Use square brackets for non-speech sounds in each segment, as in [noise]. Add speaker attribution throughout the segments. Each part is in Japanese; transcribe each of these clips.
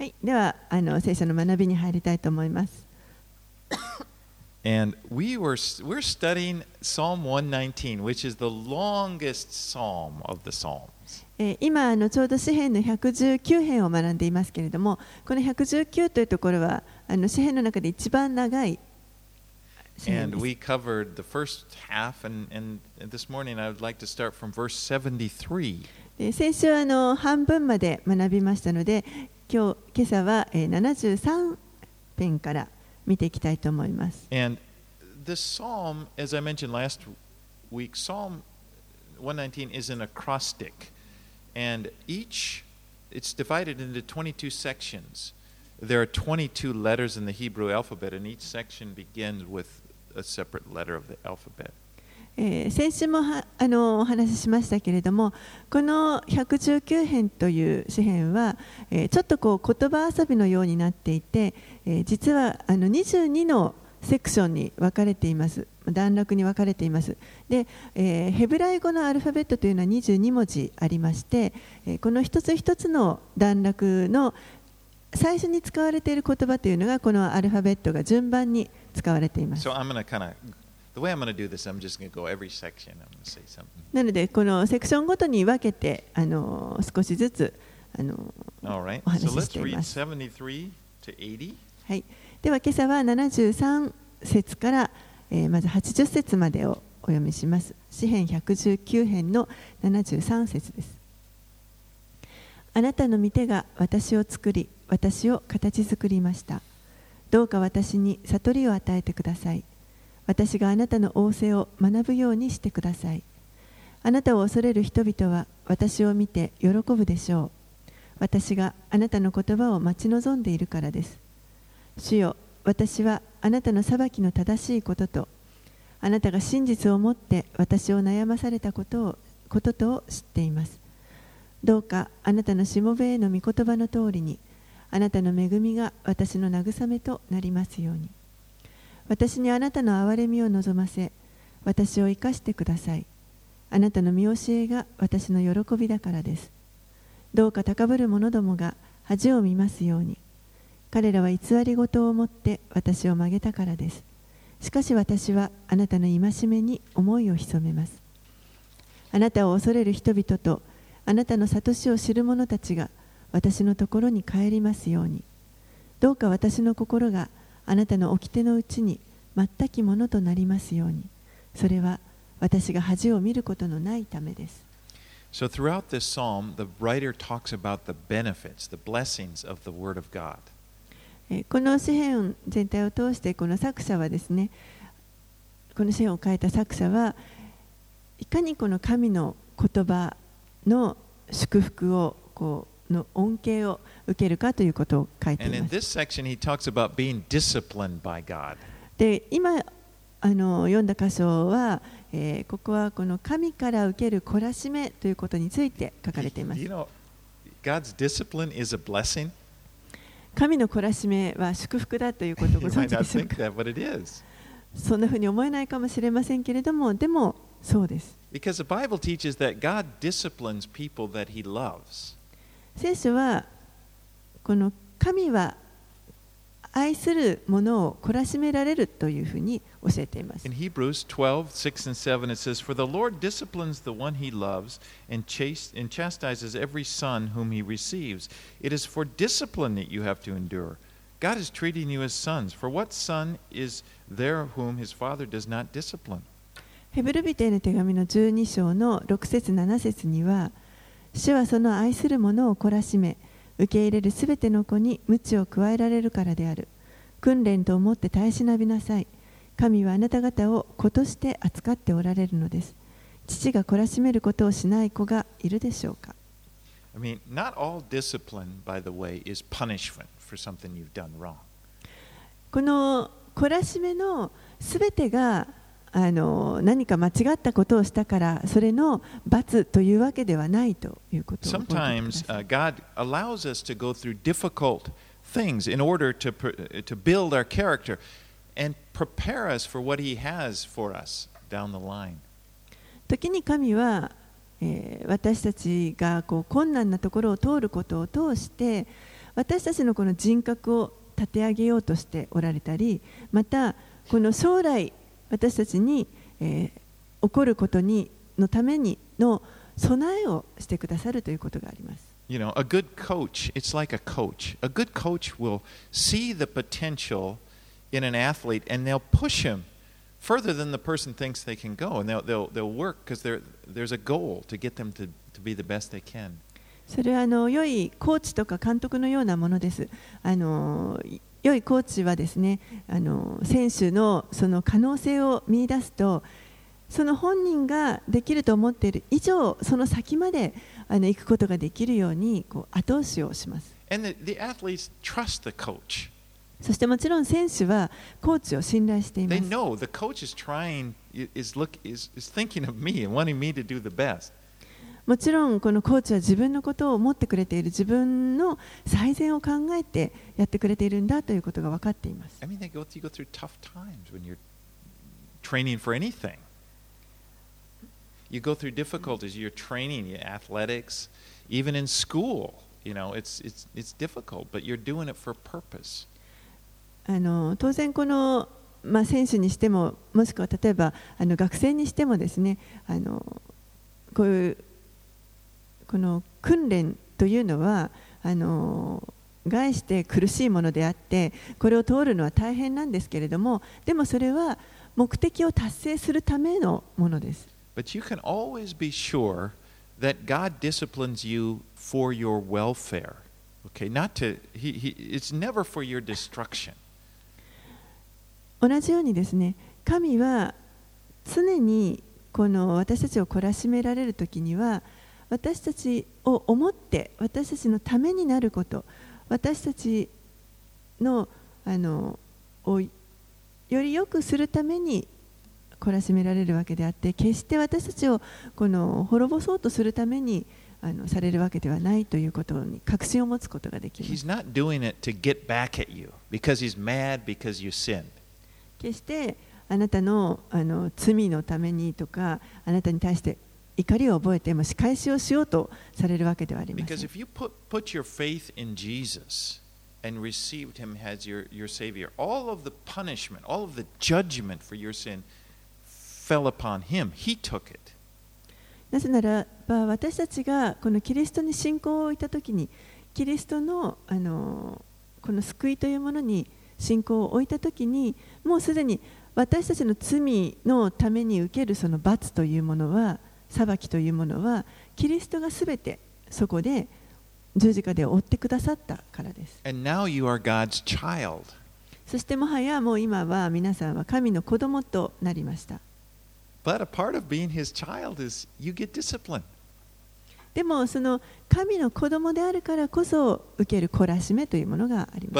Speaker 1: はい、ではあの聖書の学びに入りたいと思います。
Speaker 2: And we were we're studying Psalm 119, which is the longest psalm of the Psalms.
Speaker 1: えー今あのちょうど詩編の119編を学んでいますけれども、この119というところはあの詩編の中で一番長い
Speaker 2: And we covered the first half, and, and this morning I would like to start from verse 73.
Speaker 1: で先週あの半分まで学びましたので、今日今朝は、えー73編から見ていきたいと思います。
Speaker 2: And this psalm, as I mentioned last week, Psalm 119 is an acrostic. And each, it's divided into 22 sections. There are 22 letters in the Hebrew alphabet, and each section begins with a separate letter of the alphabet.
Speaker 1: えー先週もあのお話ししましたけれどもこの119編という詩編は、えーちょっとこう言葉遊びのようになっていて、えー実はあの22のセクションに分かれています。段落に分かれています。で、えーヘブライ語のアルファベットというのは22文字ありまして、えこの一つ一つの段落の最初に使われている言葉というのがこのアルファベットが順番に使われています。
Speaker 2: So
Speaker 1: なので、このセクションごとに分けて、あの、少しずつ、あの、ます。はい、では、今朝は73節から、え、まず80節までをお読みします。詩編119編の73節です。あなたの御てが私を作り、私を形作りました。どうか私に悟りを与えてください。私があなたの仰せを学ぶようにしてください。あなたを恐れる人々は私を見て喜ぶでしょう。私があなたの言葉を待ち望んでいるからです。主よ私はあなたの裁きの正しいこととあなたが真実をもって私を悩まされたことをこととを知っていますどうかあなたのしもべへの御言葉の通りにあなたの恵みが私の慰めとなりますように私にあなたの憐れみを望ませ私を生かしてくださいあなたの見教えが私の喜びだからですどうか高ぶる者どもが恥を見ますように彼らは偽り事を持って私を曲げたからです。しかし私はあなたの戒めに思いを潜めます。あなたを恐れる人々とあなたの悟しを知る者たちが私のところに帰りますように。どうか私の心があなたの掟のうちに全きものとなりますように。それは私が恥を見ることのないためです。
Speaker 2: So throughout this psalm, the writer talks about the benefits, the blessings of the Word of God.
Speaker 1: えーこの詩篇全体を通してこの作者はですねこの詩篇を書いた作者はいかにこの神の言葉の祝福をこうの恩恵を受けるかということを書いています。で、今あの読んだ箇所は、えー、ここはこの神から受ける懲らしめということについて書かれています。神の懲らしめは祝福だということをご [laughs] 存知そんなふうに思えないかもしれませんけれども、でもそうです。聖書はこの神は愛するものを懲らしめられるというふうに教えています
Speaker 2: In。Hebrews 12, 6 and 7, it says, For the Lord disciplines the one he loves and, chas- and chastises every son whom he receives. It is for discipline that you have to endure. God is treating you as sons. For what son is there whom his father does not discipline?
Speaker 1: ヘブルビテへの手紙の12章の6節7節には主はその愛する者を懲らしめ受け入れるすべての子に鞭を加えられるからである。訓練と思って耐え忍びなさい。神はあなた方を子として扱っておられるのです。父が懲らしめることをしない子がいるでしょうか。
Speaker 2: I mean, not all discipline, by the way, is punishment for something you've done wrong.
Speaker 1: この懲らしめのすべてがあの何か間違ったことをしたからそれの罰というわけではないということを
Speaker 2: Sometimes uh, God allows us to go through difficult things in order to, to build our character and prepare us for what He has for us down the line.
Speaker 1: 時に神は、えー私たちがこう困難なところを通ることを通して私たちのこの人格を立て上げようとしておられたりまたこの将来私たちに、えー、起こることにのためにの備えをしてくださるということがあります。
Speaker 2: You know, a good coach, it's like a coach. A good coach will see the potential in an athlete and they'll push him further than the person thinks they can go. And they'll, they'll, they'll work because there's a goal to get them to, to be the best they can.
Speaker 1: それはあの良いコーチとか監督のようなものです。あの良いコーチはですねあの選手のその可能性を見出すとその本人ができると思っている以上その先まであの行くことができるようにこう後押しをします。
Speaker 2: And the, the athletes trust the coach.
Speaker 1: そしてもちろん選手はコーチを信頼しています。
Speaker 2: They know the coach is trying, is, look, is, is thinking of me and wanting me to do the best.
Speaker 1: もちろんこのコーチは自分のことを思ってくれている自分の最善を考えてやってくれているんだということが分かっています。
Speaker 2: I mean, they go, you go through tough times when you're training for anything. You go through difficulties, you're training, your athletics, even in school. You know, it's, it's, it's difficult, but you're doing it for purpose.
Speaker 1: あの当然この、まあ、選手にしてももしくは例えばあの学生にしてもですねあのこういうこの訓練というのはあの概して苦しいものであってこれを通るのは大変なんですけれどもでもそれは目的を達成するためのものです。
Speaker 2: But you can always be sure that God disciplines you for your welfare. Okay, not to, he, he, it's never for your destruction.
Speaker 1: 同じようにですね神は常にこの私たちを懲らしめられる時には私たちを思って私たちのためになること私たちのあのをより良くするために懲らしめられるわけであって決して私たちをこの滅ぼそうとするためにあのされるわけではないということに確信を持つことができます。He's not doing it to get back at you because he's mad because you sinned. 決してあなたのあの罪のためにとかあなたに対して怒りを覚えて、もし返しをしようとされるわけではありません。なぜならば、私たちがこのキリストに信仰を置いたときに、キリストの,あのこの救いというものに信仰を置いたときに、もうすでに私たちの罪のために受けるその罰というものは、裁きというものはキリストがすべてそこで十字架で追ってくださったからです。そしてもはやもう今は皆さんは神の子供となりました。でもその神の子供であるからこそ受ける懲らしめというものがあります。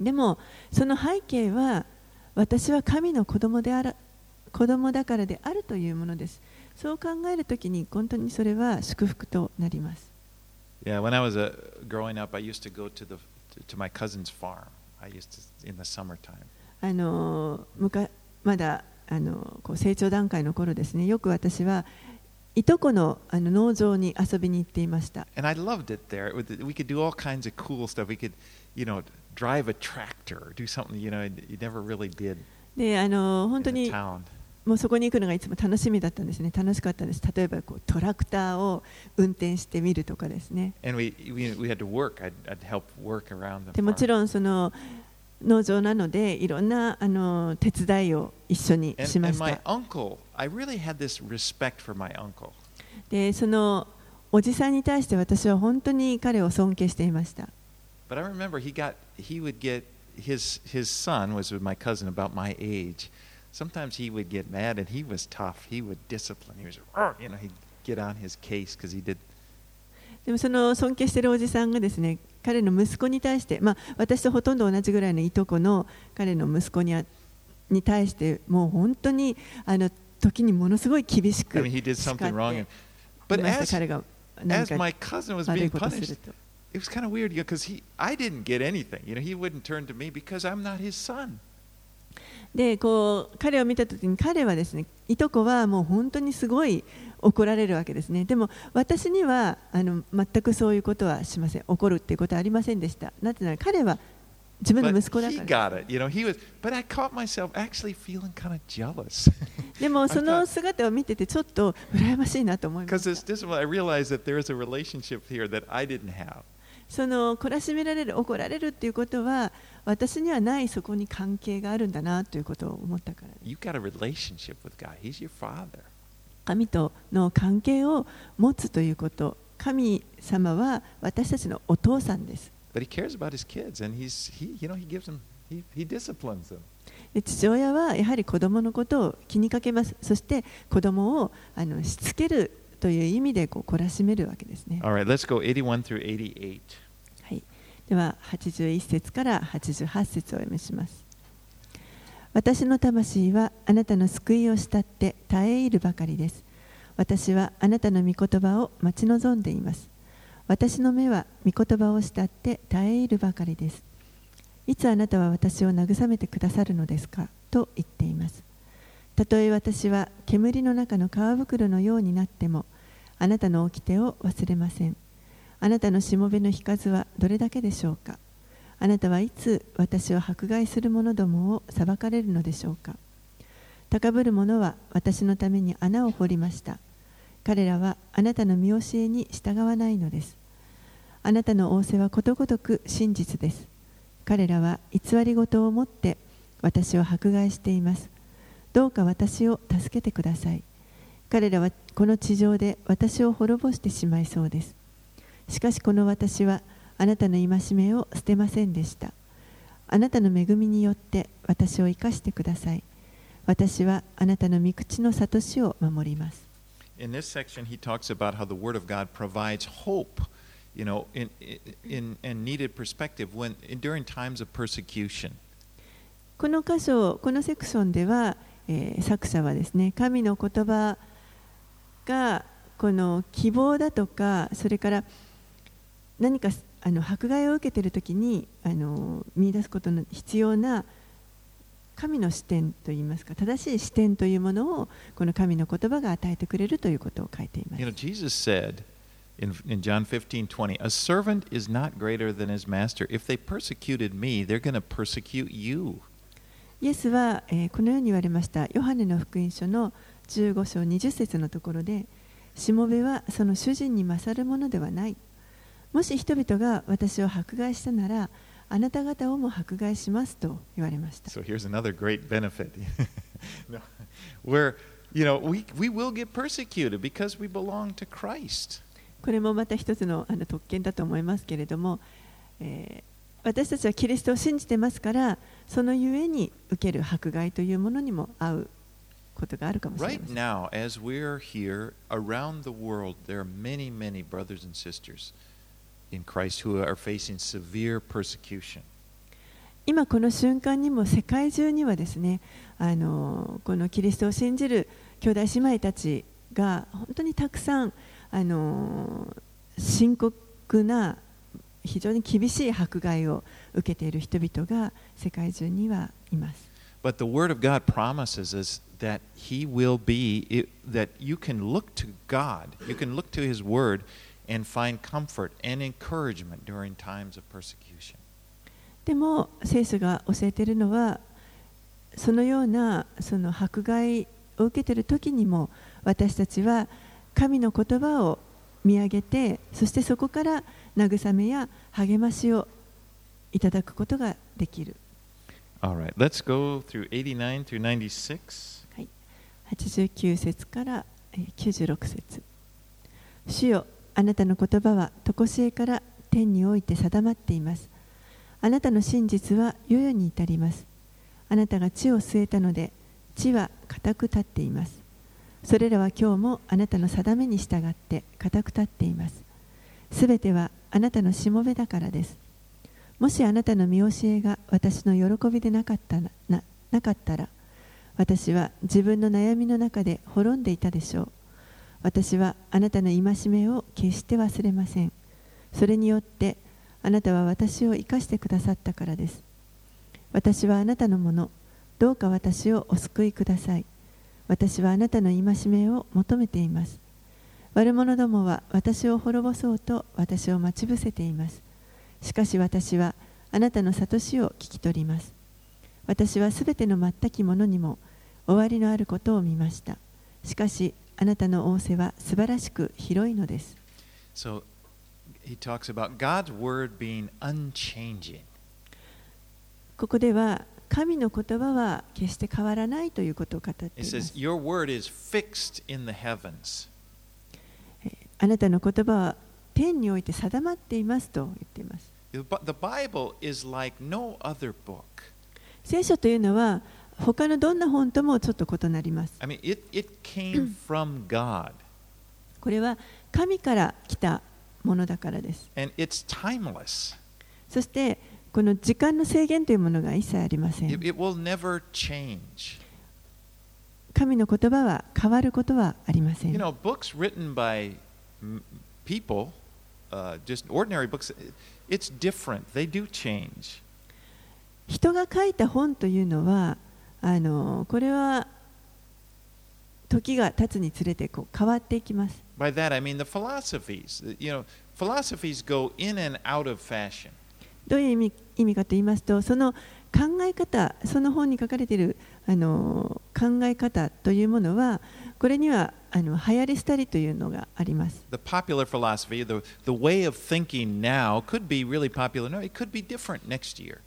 Speaker 1: でもその背景は私は神の子供,である子供だからであるというものです。そう考えるときに本当にそれは祝福となります。あのまだあのこう成長段階の頃ですね、よく私はいとこの,あの農場に遊びに行っていました。
Speaker 2: Drive a tractor or do something, you know, you never really did.
Speaker 1: で、あの本当にもうそこに行くのがいつも楽しみだったんですね。楽しかったんです。例えばこうトラクターを運転してみるとかですね。でもちろんその農場なのでいろんなあの手伝いを一緒にしました。で、そのおじさんに対して私は本当に彼を尊敬していました。
Speaker 2: But I remember he got, he would get, his, his son was with my cousin about my age. sometimes he would get mad and he was tough. He would discipline. He was, you know, he'd get on his case because he did.
Speaker 1: でもその尊敬しているおじさんがですね、彼の息子に対して、まあ、私とほとんど同じぐらいのいとこの彼の息子にに対して、もう本当にあの時にものすごい厳しく I mean, he did something wrong.
Speaker 2: But as, as my cousin was being punished, It was kind of weird because he, I didn't get anything. You know, he wouldn't turn to me because I'm not his son.
Speaker 1: でこう彼を見た時に彼はですねいとこはもう本当にすごい怒られるわけですねでも私にはあの全くそういうことはしません怒るっていうことはありませんでしたなぜなら彼は自分の息子だ
Speaker 2: he
Speaker 1: から
Speaker 2: got it. You know, he was, but I caught myself actually feeling kind of jealous.
Speaker 1: でもその姿を見ててちょっと羨ましいなと思いましたその懲らしめられる怒られるっていうことは私にはないそこに関係があるんだなということを思ったから。神との関係を持つということ。神様は私たちのお父さんです。父親はやはり子供のことを気にかけます。そして子供をあのしつける。という意味でこう懲らしめるわけですね、
Speaker 2: All right, let's go 81 through 88.
Speaker 1: はい、では81節から88節をお読みします。私の魂はあなたの救いを慕って耐え入るばかりです。私はあなたの御言葉を待ち望んでいます。私の目は御言葉を慕って耐え入るばかりです。いつあなたは私を慰めてくださるのですか？と言っていますたとえ私は煙の中の皮袋のようになってもあなたの掟を忘れません。あなたのしもべの日数はどれだけでしょうか。あなたはいつ私を迫害する者どもを裁かれるのでしょうか。高ぶる者は私のために穴を掘りました。彼らはあなたの見教えに従わないのです。あなたの仰せはことごとく真実です。彼らは偽り事を持って私を迫害しています。どうか私を助けてください彼らはこの地上で私を滅ぼしてしまいそうですしかしこの私はあなたの戒めを捨てませんでしたあなたの恵みによって私を生かしてください私はあなたの御口の悟しを守ります
Speaker 2: In this section, he talks about how the Word of God provides hope, you know, in, in, in needed perspective when during times of persecution.
Speaker 1: この箇所このセクションでは、えー作者はですね神の言葉がこの希望だとかそれから何かあの迫害を受けている時にあの見出すことの必要な神の視点といいますか正しい視点というものをこの神の言葉が与えてくれるということを書いています
Speaker 2: You know, Jesus said in, in John 15 20, A servant is not greater than his master. If they persecuted me, they're going to persecute you.
Speaker 1: イエスは、えーこのように言われました。ヨハネの福音書の15章20節のところで、しもべはその主人に勝るものではない。もし人々が私を迫害したなら、あなた方をも迫害しますと言われました。
Speaker 2: So here's another great benefit. [laughs] no, where, you know, we, we will get persecuted because we belong to Christ.
Speaker 1: これもまた一つのあの特権だと思いますけれども、えー私たちはキリストを信じてますから、そのゆえに受ける迫害というものにも合うことがあるかもしれません。今この瞬間にも世界中にはですね、あのこのキリストを信じる兄弟姉妹たちが本当にたくさんあの深刻な非常に厳しい迫害を受けている人々が世界中にはいます。
Speaker 2: But the Word of God promises us that He will be, that you can look to God, you can look to His Word and find comfort and encouragement during times of persecution.
Speaker 1: でも聖書が教えているのはそのようなその迫害を受けている時にも私たちは神の言葉を見上げてそしてそこから慰めや励ましをいただくことができる。
Speaker 2: Right, let's go through 89 through 96.
Speaker 1: 89節からえー96節。主よあなたの言葉は常しえから天において定まっています。あなたの真実は世々に至ります。あなたが地を据えたので地は固く立っています。それらは今日もあなたの定めに従って固く立っていますすべてはあなたのしもべだからですもしあなたの見教えが私の喜びでなかったなななかったら私は自分の悩みの中で滅んでいたでしょう私はあなたの戒めを決して忘れませんそれによってあなたは私を生かしてくださったからです私はあなたのものどうか私をお救いください。私はあなたの戒めを求めています。悪者どもは私を滅ぼそうと私を待ち伏せています。しかし私はあなたの諭しを聞き取ります。私はすべての全きものにも終わりのあることを見ました。しかしあなたの仰せは素晴らしく広いのです。
Speaker 2: So he talks about God's word being unchanging.
Speaker 1: ここでは神の言葉は決して変わらないということを語ってい
Speaker 2: It
Speaker 1: ま
Speaker 2: says,
Speaker 1: す。
Speaker 2: Your word is fixed in the heavens.
Speaker 1: あなたの言葉は天において定まっていますと言っています。
Speaker 2: The Bi- the Bible is like no other book.
Speaker 1: 聖書というのは他のどんな本ともちょっと異なります。
Speaker 2: I mean, it, it came from God,
Speaker 1: これは神から来たものだからです。
Speaker 2: and it's timeless.
Speaker 1: そしてこの時間の制限というものが一切ありませ
Speaker 2: It,
Speaker 1: ん。
Speaker 2: it will never change.
Speaker 1: 神の言葉は変わることはありませ
Speaker 2: You
Speaker 1: ん。
Speaker 2: know, books written by people, uh, just ordinary books, it's different. They do change.
Speaker 1: 人が書いた本というのはあのこれは時が経つにつれてこう変わっていきます。
Speaker 2: By that, I mean the philosophies. You know, philosophies go in and out of fashion.
Speaker 1: どういう意味意味かと言いますとその考え方その本に書かれているあの考え方というものはこれにはあの流行り廃りというのがあります。
Speaker 2: The popular philosophy, the, the way of thinking now could be really popular. No, it could be different next year.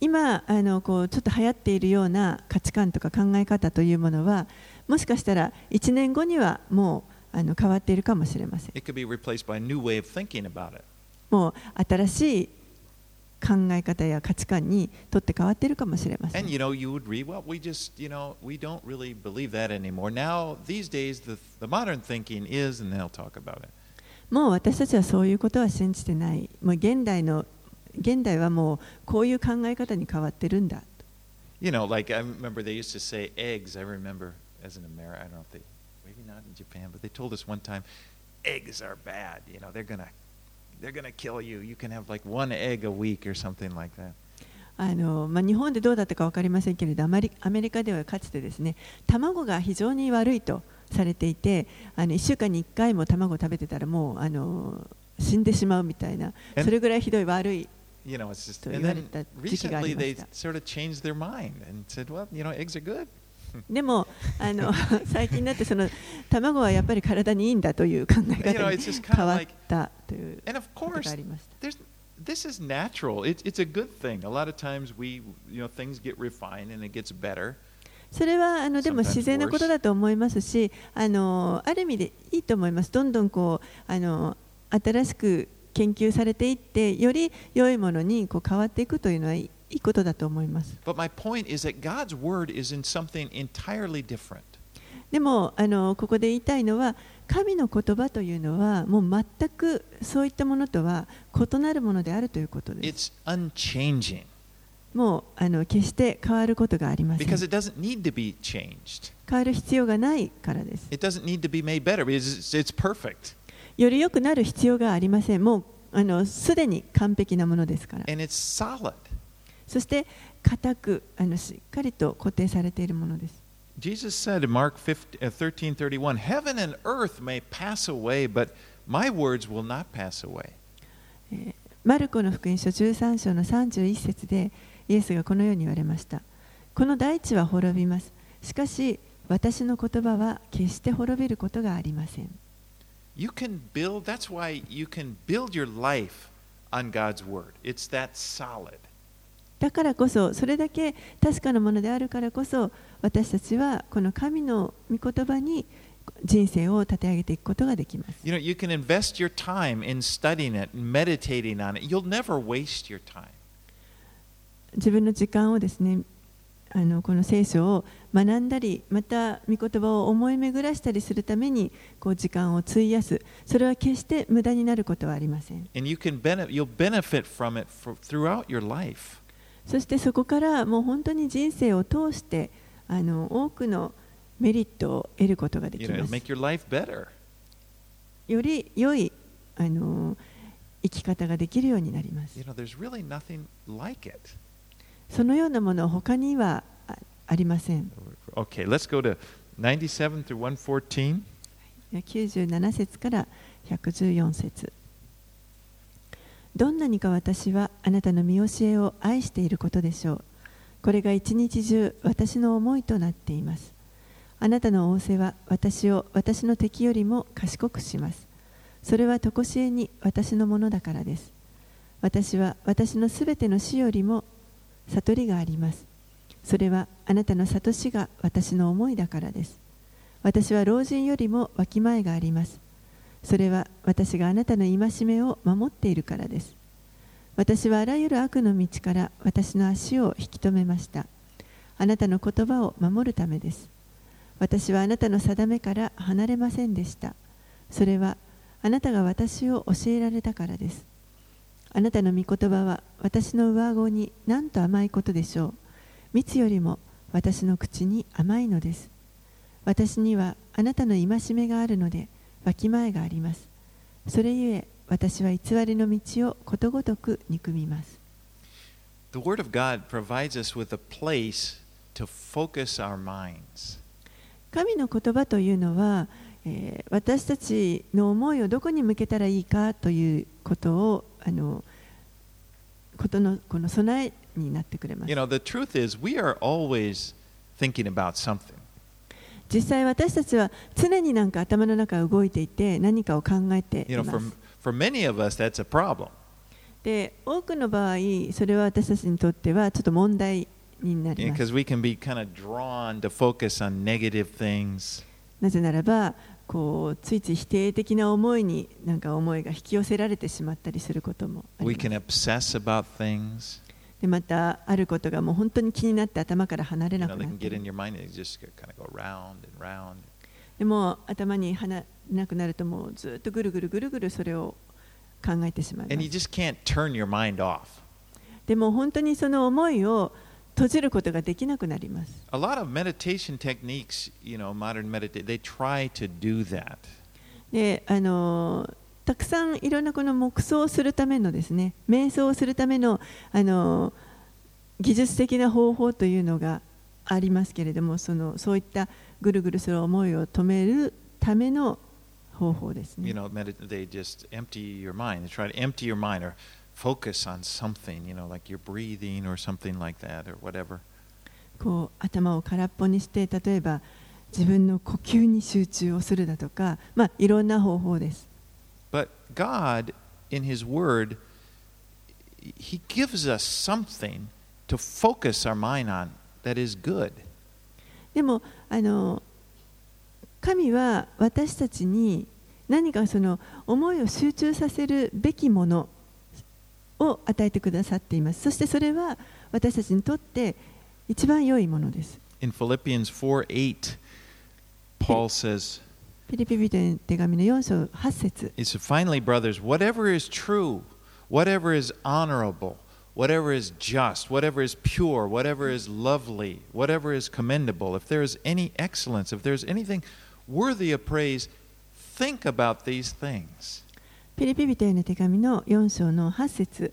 Speaker 1: 今あのこうちょっと流行っているような価値観とか考え方というものはもしかしたら1年後にはもうあの変わっているかもしれません。
Speaker 2: It could be replaced by a new way of thinking about it.
Speaker 1: もう新しい考え方や価値観にとって変わっているかもしれませ
Speaker 2: And
Speaker 1: ん。
Speaker 2: you know, you would read, well, we just, you know, we don't really believe that anymore. Now, these days, the, the modern thinking is, and they'll talk about it.
Speaker 1: もう私たちはそういうことは信じてない。もう現代の現代はもうこういう考え方に変わってるんだ。
Speaker 2: You know, like I remember they used to say eggs. I remember as an American, I don't know if they, maybe not in Japan, but they told us one time, eggs are bad. You know, they're gonna, They're gonna kill you. You can have like one egg a week or something like that.
Speaker 1: あのまあ、日本でどうだったか分かりませんけれどアメ,リアメリカではかつてですね卵が非常に悪いとされていてあの1週間に1回も卵食べてたらもうあの死んでしまうみたいなそれぐらいひどい悪い
Speaker 2: と言われた時期がありました。[laughs]
Speaker 1: でもあの [laughs] 最近になってその卵はやっぱり体にいいんだという考え方に変わったということがありました。それはあのでも自然なことだと思いますし、あのある意味でいいと思います。どんどんこうあの新しく研究されていって、より良いものにこう変わっていくというのはいい。いいことだと思います。でもあの、ここで言いたいのは、神の言葉というのは、もう全くそういったものとは異なるものであるということです。もうあの決して変わることがありません。変わる必要がないからです。より良くなる必要がありません。もうあのすでに完璧なものですから。そして固くあのしっかりと固定されているものです。
Speaker 2: Jesus said in Mark 15, uh, 13:31, "Heaven and earth may pass away, but my words will not pass away."
Speaker 1: マルコの福音書13章の31節でイエスがこのように言われました。この大地は滅びます。しかし私の言葉は決して滅びることがありません。
Speaker 2: You can build, that's why you can build your life on God's word. It's that solid.
Speaker 1: だからこそそれだけ確かなものであるからこそ私たちはこの神の御言葉に人生を立て上げていくことができます。
Speaker 2: You know, you can invest your time in studying it, meditating on it. You'll never waste your time.
Speaker 1: 自分の時間をですねあのこの聖書を学んだりまた御言葉を思い巡らしたりするためにこう時間を費やすそれは決して無駄になることはありません
Speaker 2: And you can benefit, you'll benefit from it for, throughout your life.
Speaker 1: そしてそこからもう本当に人生を通してあの多くのメリットを得ることができま。より良いあの生き方ができるようになります。そのようなもの他にはありません。
Speaker 2: Okay, 97
Speaker 1: 節から114節。どんなにか私はあなたの見教えを愛していることでしょう。これが一日中私の思いとなっています。あなたの仰せは私を私の敵よりも賢くします。それは常しえに私のものだからです。私は私のすべての死よりも悟りがあります。それはあなたの悟しが私の思いだからです。私は老人よりもわきまえがあります。それは私があなたの戒めを守っているからです。私はあらゆる悪の道から私の足を引き止めました。あなたの言葉を守るためです。私はあなたの定めから離れませんでした。それはあなたが私を教えられたからです。あなたの御言葉は私の上顎になんと甘いことでしょう。蜜よりも私の口に甘いのです。私にはあなたの戒めがあるのでわきまえがあります。それゆえ私は偽りの道をことごとく憎みます。
Speaker 2: The Word of God provides us with a place to focus our minds.
Speaker 1: 神の言葉というのは、えー私たちの思いをどこに向けたらいいかということをあのことのこの備えになってくれます
Speaker 2: You。know, the truth is, we are always thinking about something.
Speaker 1: 実際私たちは常になんか頭の中動いていて何かを考えています。
Speaker 2: You know, for, for us,
Speaker 1: で多くの場合、それは私たちにとってはちょっと問題になりま。なぜならば、こうついつい否定的な思いに何か思いが引き寄せられてしまったりすることもあります。
Speaker 2: We can obsess.
Speaker 1: でまたあることがもう本当に気になって頭から離れなくな
Speaker 2: る。
Speaker 1: でも頭に離なくなるともうずっとぐるぐるぐるぐるそれを考えてしまい。でも本当にその思いを閉じることができなくなります。であのたくさんいろんなこの黙想するためのですね瞑想をするための,あの技術的な方法というのがありますけれどもそ,のそういったぐるぐるする思いを止めるための方法ですね。頭を空っぽにして例えば自分の呼吸に集中をするだとか、まあ、いろんな方法です。
Speaker 2: But God, in His Word, He gives us something to focus our mind on that is good.
Speaker 1: でもあの神は私たちに何かその思いを集中させるべきものを与えてくださっていますそしてそれは私たちにとって一番良いものです
Speaker 2: In Philippians 4 8, Paul says,
Speaker 1: フィリピ人への手紙の4章8節
Speaker 2: He said, Finally, brothers, whatever is true, whatever is honorable, whatever is just, whatever is pure, whatever is lovely, whatever is commendable, if there is any excellence, if there is anything worthy of praise, think about these things.
Speaker 1: フィリピ人への手紙の4章の8節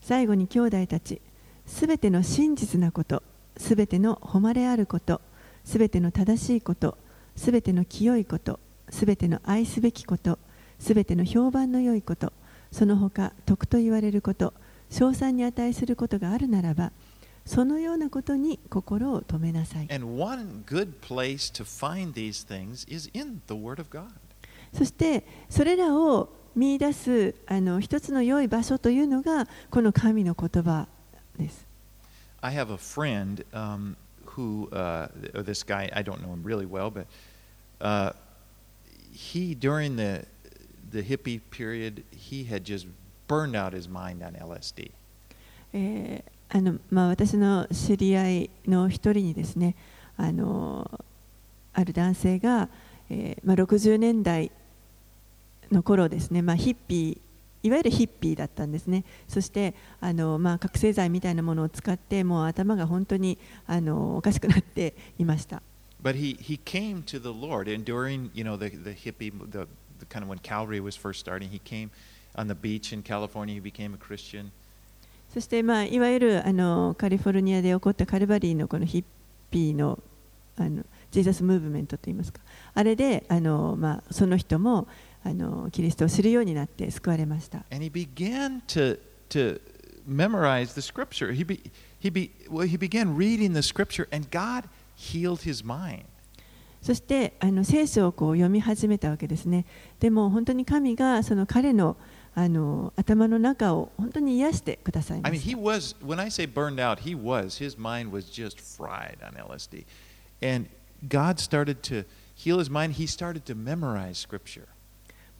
Speaker 1: 最後に兄弟たちすべての真実なことすべての誉れあることすべての正しいことすべての清いことすべての愛すべきことすべての評判の良いことその他徳と言われること称賛に値することがあるならばそのようなことに心を留めなさい
Speaker 2: And one good place to find these things is in the Word of God.
Speaker 1: そしてそれらを見出すあの一つの良い場所というのがこの神の言葉です。
Speaker 2: I have a friend um, who, uh, this guy, I don't know him really well, but uh, he, during the, the hippie period, he had just burned out his mind on LSD.
Speaker 1: えー、あのまあ、私の知り合いの一人にですねあのある男性が、えーまあ、60年代の頃ですね、まあ、ヒッピ eh, いわゆるヒッピーだったんですねそしてあの、まあ、覚醒剤みたいなものを使ってもう頭が本当にあのおかしくなっていました
Speaker 2: But he, he came to the Lord, and during you know the, the hippie, the, the kind of when Calvary was first starting, he came on the beach in California. He became a Christian.
Speaker 1: そして、まあ、いわゆるあのカリフォルニアで起こったカルバリーのこのヒッピーのあのジーザスムーブメントといいますかあれであの、まあ、その人もあのキリストをるようになって救われました。そしてあの聖書をこう読み始めたわけですね。でも本当に神がその彼の,あの頭の中を本当に癒してください。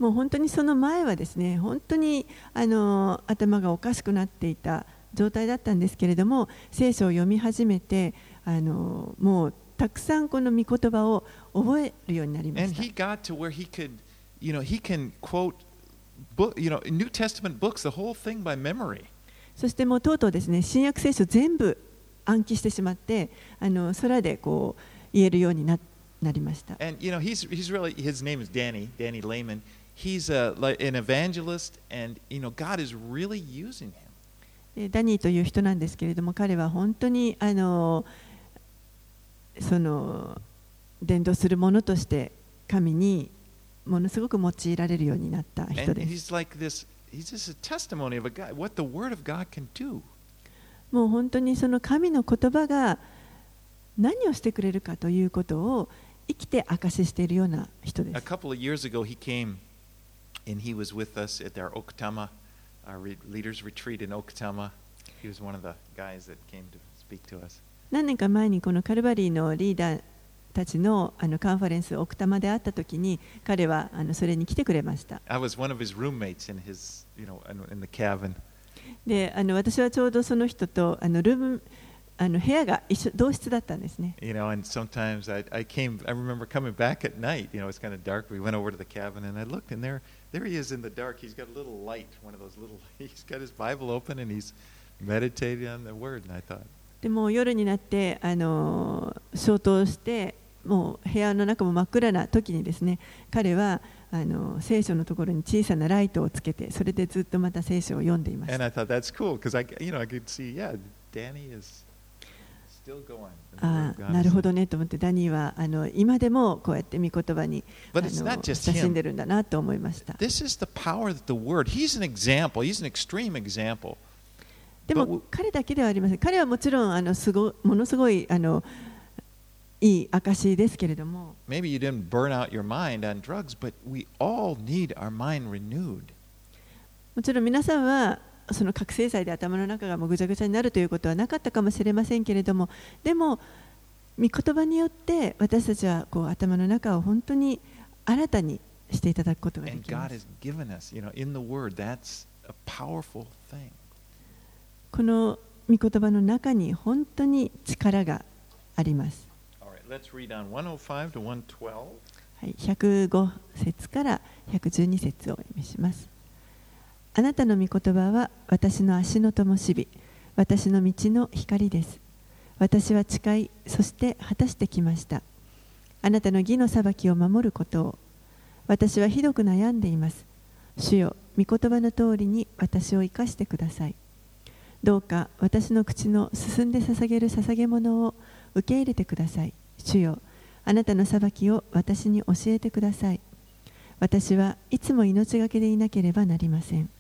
Speaker 1: もう本当にその前はですね本当にあの頭がおかしくなっていた状態だったんですけれども聖書を読み始めてあのもうたくさんこの御言葉を覚えるようになりました。そしてもうとうとうですね新約聖書全部暗記してしまってあの空でこう言えるようにな,なりました。
Speaker 2: And, you know, he's, he's really,
Speaker 1: ダニーという人なんですけれども彼は本当に伝道するものとして神にものすごく用いられるようになった人です。もう本当に神の言葉が何をしてくれるかということを生きて証ししているような人です。
Speaker 2: And he was with us at our Okatama, our re- leaders retreat in Okatama. He was one of the guys that came to speak to us.
Speaker 1: 何年か前にこのカルバリーのリーダーたちのあのカンファレンス奥多摩であった時に彼はあのそれに来てくれました。
Speaker 2: I was one of his roommates in his, you know, in the cabin.
Speaker 1: であの私はちょうどその人とあのルームあの部屋が一緒同室だったんですね。
Speaker 2: You know, and sometimes I, I came, I remember coming back at night, you know, it's kind of dark. We went over to the cabin and I looked and there, there he is in the dark. He's got a little light, one of those little, he's got his Bible open and he's meditating on the word. And I thought,
Speaker 1: でもう夜になってあの消灯してもう部屋の中も真っ暗な時にですね彼はあの聖書のところに小さなライトをつけてそれでずっとまた聖書を読んでいまし
Speaker 2: and
Speaker 1: た
Speaker 2: I thought that's cool because I, you know, I could see, yeah, Danny is still going. and the word
Speaker 1: あなるほどねと思ってダニーはあの今でもこうやって御言葉にあの親しんでるんだなと思いました。でも彼だけではありません。彼はもちろんあのすごものすごいあのいい証ですけれども。もちろん皆さはその覚醒剤で頭の中がもうぐちゃぐちゃになるということはなかったかもしれませんけれどもでも御言葉によって私たちはこう頭の中を本当に新たにしていただくことができます
Speaker 2: us, you know, Word.
Speaker 1: この御言葉の中に本当に力があります、
Speaker 2: All right, let's read on 105 to 112.
Speaker 1: はい、105節から112節をお読みしますあなたの御言葉は私の足の灯火私の道の光です。私は誓いそして果たしてきました。あなたの義の裁きを守ることを私はひどく悩んでいます。主よ御言葉の通りに私を生かしてください。どうか私の口の進んで捧げる捧げ物を受け入れてください。主よあなたの裁きを私に教えてください。私はいつも命がけでいなければなりません。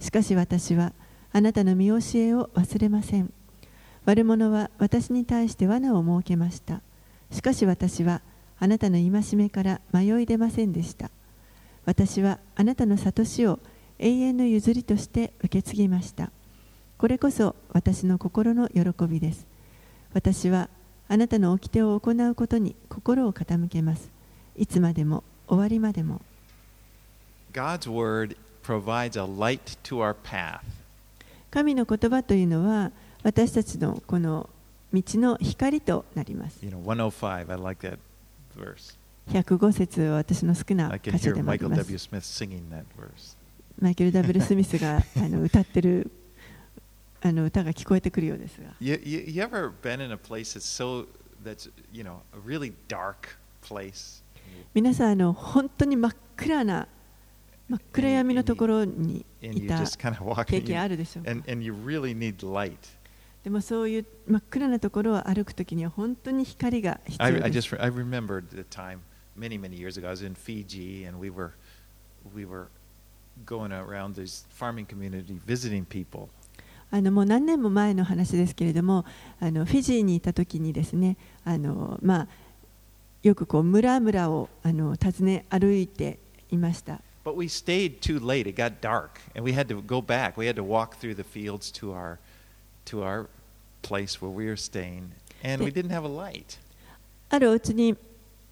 Speaker 1: しかし私はあなたの見教えを忘れません。悪者は私に対して罠を設けました。しかし私はあなたの戒めから迷い出ませんでした。私はあなたの悟しを永遠の譲りとして受け継ぎました。これこそ私の心の喜びです。私はあなたの掟を行うことに心を傾けます。いつまでも終わりまでも。
Speaker 2: God's Word provides a light to our path.
Speaker 1: 神の言葉というのは私たちのこの道の光となります
Speaker 2: You know, 105, I like that verse.
Speaker 1: 105節は私の好きな箇所でもあります.マイケル・ W・ スミスがあの歌ってるあの歌が聞こえてくるようですが
Speaker 2: You, you, you ever been in a place that's so, that's, you know, a really dark place?
Speaker 1: 皆さんあの本当に真っ暗な真っ暗闇のところにいた経験あるでしょう
Speaker 2: か。
Speaker 1: でもそういう真っ暗なところを歩くときには本当に光が必要です。あのもう何年も前の話ですけれども、あのフィジーにいたときにですね、あのまあ、よくこう村々をあの訪ね歩いていました。
Speaker 2: But we stayed too late. It got dark, and we had to go back. We had to walk through the fields to our to our place where we were staying, and we didn't have a light.
Speaker 1: あるお家に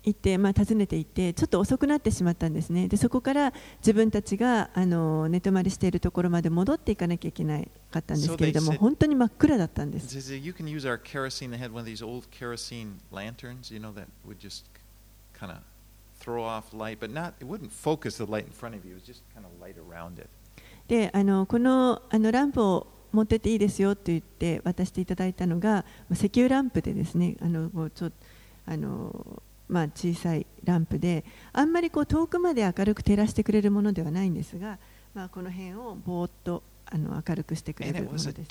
Speaker 1: 行って、まあ、訪ねていてちょっと遅くなってしまったんですねでそこから自分たちがあの寝泊まりしているところまで戻っていかなきゃいけなかったんですけれども
Speaker 2: So they said-
Speaker 1: 本当に真っ暗だったんで
Speaker 2: It
Speaker 1: す
Speaker 2: says that you can use our kerosene. They had one of these old kerosene lanterns, you know, throw off light, but not it wouldn't focus the light in front of you. It was just kind of light around it.
Speaker 1: であのこのあのランプを持ってっていいですよと言って渡していただいたのがまあ石油ランプでですねあのちょあの、まあ、小さいランプであんまりこう遠くまで明るく照らしてくれるものではないんですが、まあ、この辺をぼーっとあの明るくしてくれるもの
Speaker 2: was
Speaker 1: です。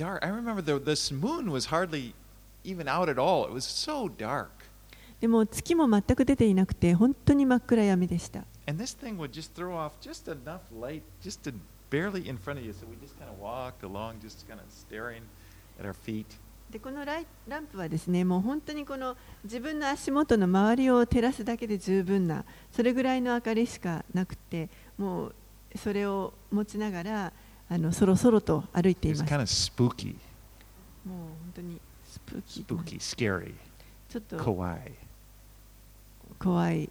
Speaker 1: でも月も全く出ていなくて、本当に真っ暗闇でした。で、このライランプはですね、もう本当にこの自分の足元の周りを照らすだけで十分な、それぐらいの明かりしかなくて、もうそれを持ちながら、あのそろそろと歩いています。もう本当にスプ。ちょっと
Speaker 2: 怖い。
Speaker 1: 怖い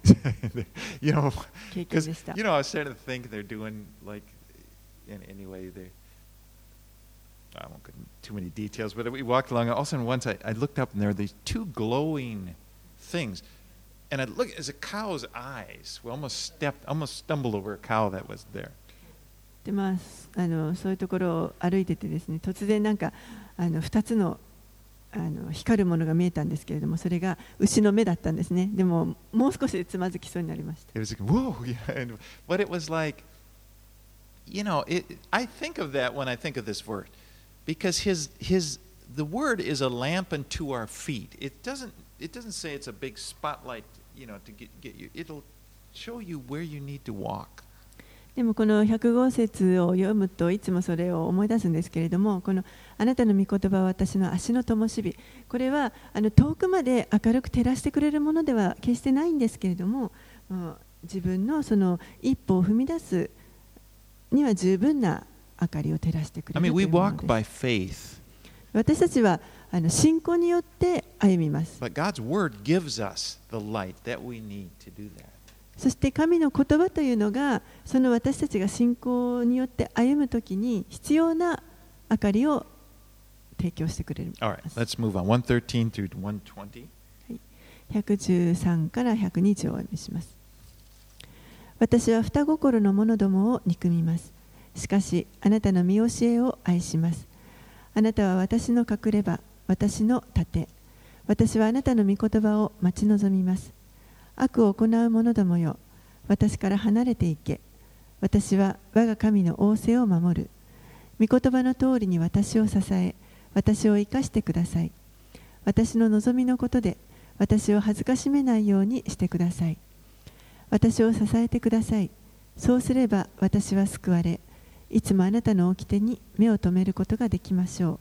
Speaker 1: [laughs]
Speaker 2: you know,
Speaker 1: 経験
Speaker 2: because
Speaker 1: でした
Speaker 2: you。know, I was starting to think they're doing like, in anyway, they. I won't go into too many details, but we walked along. All of a sudden, once I, I looked up, and there were these two glowing things, and I looked as a cow's eyes. We almost stepped, almost stumbled over a cow that was there.
Speaker 1: でまあ、あのそういうところを歩いててですね突然なんかあの2つの あの光るものが見えたんですけれどもそれが牛の目だったんですねでももう少しでつまずきそうになりました
Speaker 2: It was like, whoa, [laughs] yeah, and, but it was like, you know, it, I think of that when I think of this word, because his his the word is a lamp unto our feet. It doesn't it doesn't say it's a big spotlight, you know, to get get you. It'll show you where you need to walk.
Speaker 1: でもこの105節を読むといつもそれを思い出すんですけれどもこの「あなたの御言葉は私の足の灯火」これはあの遠くまで明るく照らしてくれるものでは決してないんですけれども自分のその一歩を踏み出すには十分な明かりを照らしてくれるというものです。私たちはあの信仰によって歩みます。
Speaker 2: But God's word gives us the light that we need to do that.
Speaker 1: そして神の言葉というのがその私たちが信仰によって歩むときに必要な明かりを提供してくれる。
Speaker 2: Right, let's move on. 113 through 120.
Speaker 1: 113から120をお読みします。私は双心の者どもを憎みます。しかしあなたの見教えを愛します。あなたは私の隠れ場私の盾。私はあなたの御言葉を待ち望みます悪を行う者どもよ。私から離れていけ。私は我が神の仰せを守る。御言葉の通りに私を支え私を生かしてください。私の望みのことで私を恥ずかしめないようにしてください。私を支えてください。そうすれば私は救われいつもあなたの掟に目を留めることができましょう。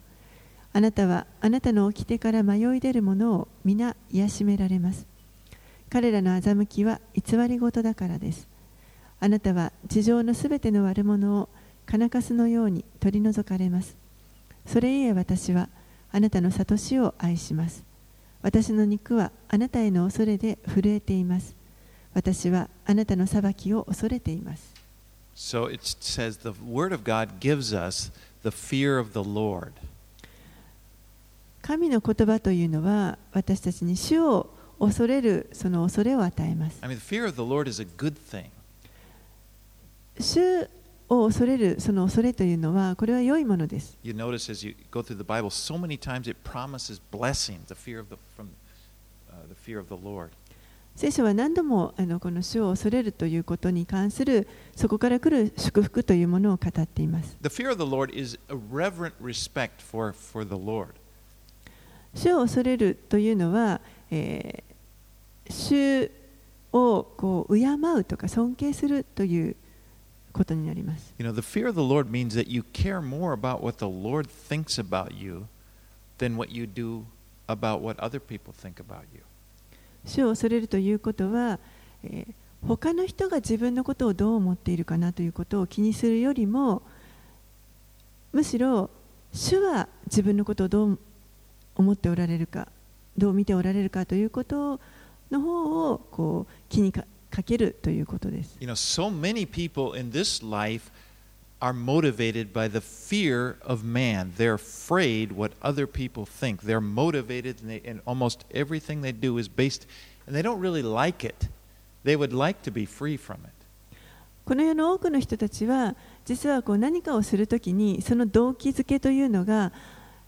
Speaker 1: あなたはあなたの掟から迷い出る者を皆癒しめられます。彼らの欺きは偽り事だからです。あなたは地上のすべての悪者を金かすのように取り除かれます。それゆえ私はあなたの悟しを愛します。私の肉はあなたへの恐れで震えています。私はあなたの裁きを恐れています。
Speaker 2: So it says the word of God gives us the fear of the Lord.
Speaker 1: 神の言葉というのは私たちに主を恐れるその恐れを与えます
Speaker 2: I mean, the fear of the Lord is a good thing.
Speaker 1: 主を恐れるその恐れというのはこれは良いものです
Speaker 2: You notice as you go through the Bible, so many times it promises blessings, the fear of the from uh, the fear of the Lord.
Speaker 1: 聖書は何度もあのこの主を恐れるということに関するそこから来る祝福というものを語っています。
Speaker 2: The fear of the Lord is a reverent respect for, for the Lord.
Speaker 1: 主を恐れるというのは、えー主をこう敬うとか尊敬するということになります。
Speaker 2: You know, the fear of the Lord means that you care more about what the Lord thinks about you than what you do about what other people think about you.
Speaker 1: 主を恐れるということは、えー他の人が自分のことをどう思っているかなということを気にするよりもむしろ主は自分のことをどう思っておられるかどう見ておられるかということの方をこう気にかけるということです。
Speaker 2: You know, so many people in this life are motivated by the fear of man. They're afraid what other people think. They're motivated, and, they, and almost everything they do is based, and they don't really like it. They would like to be free from it.
Speaker 1: この世の多くの人たちは実はこう何かをするときにその動機づけというのが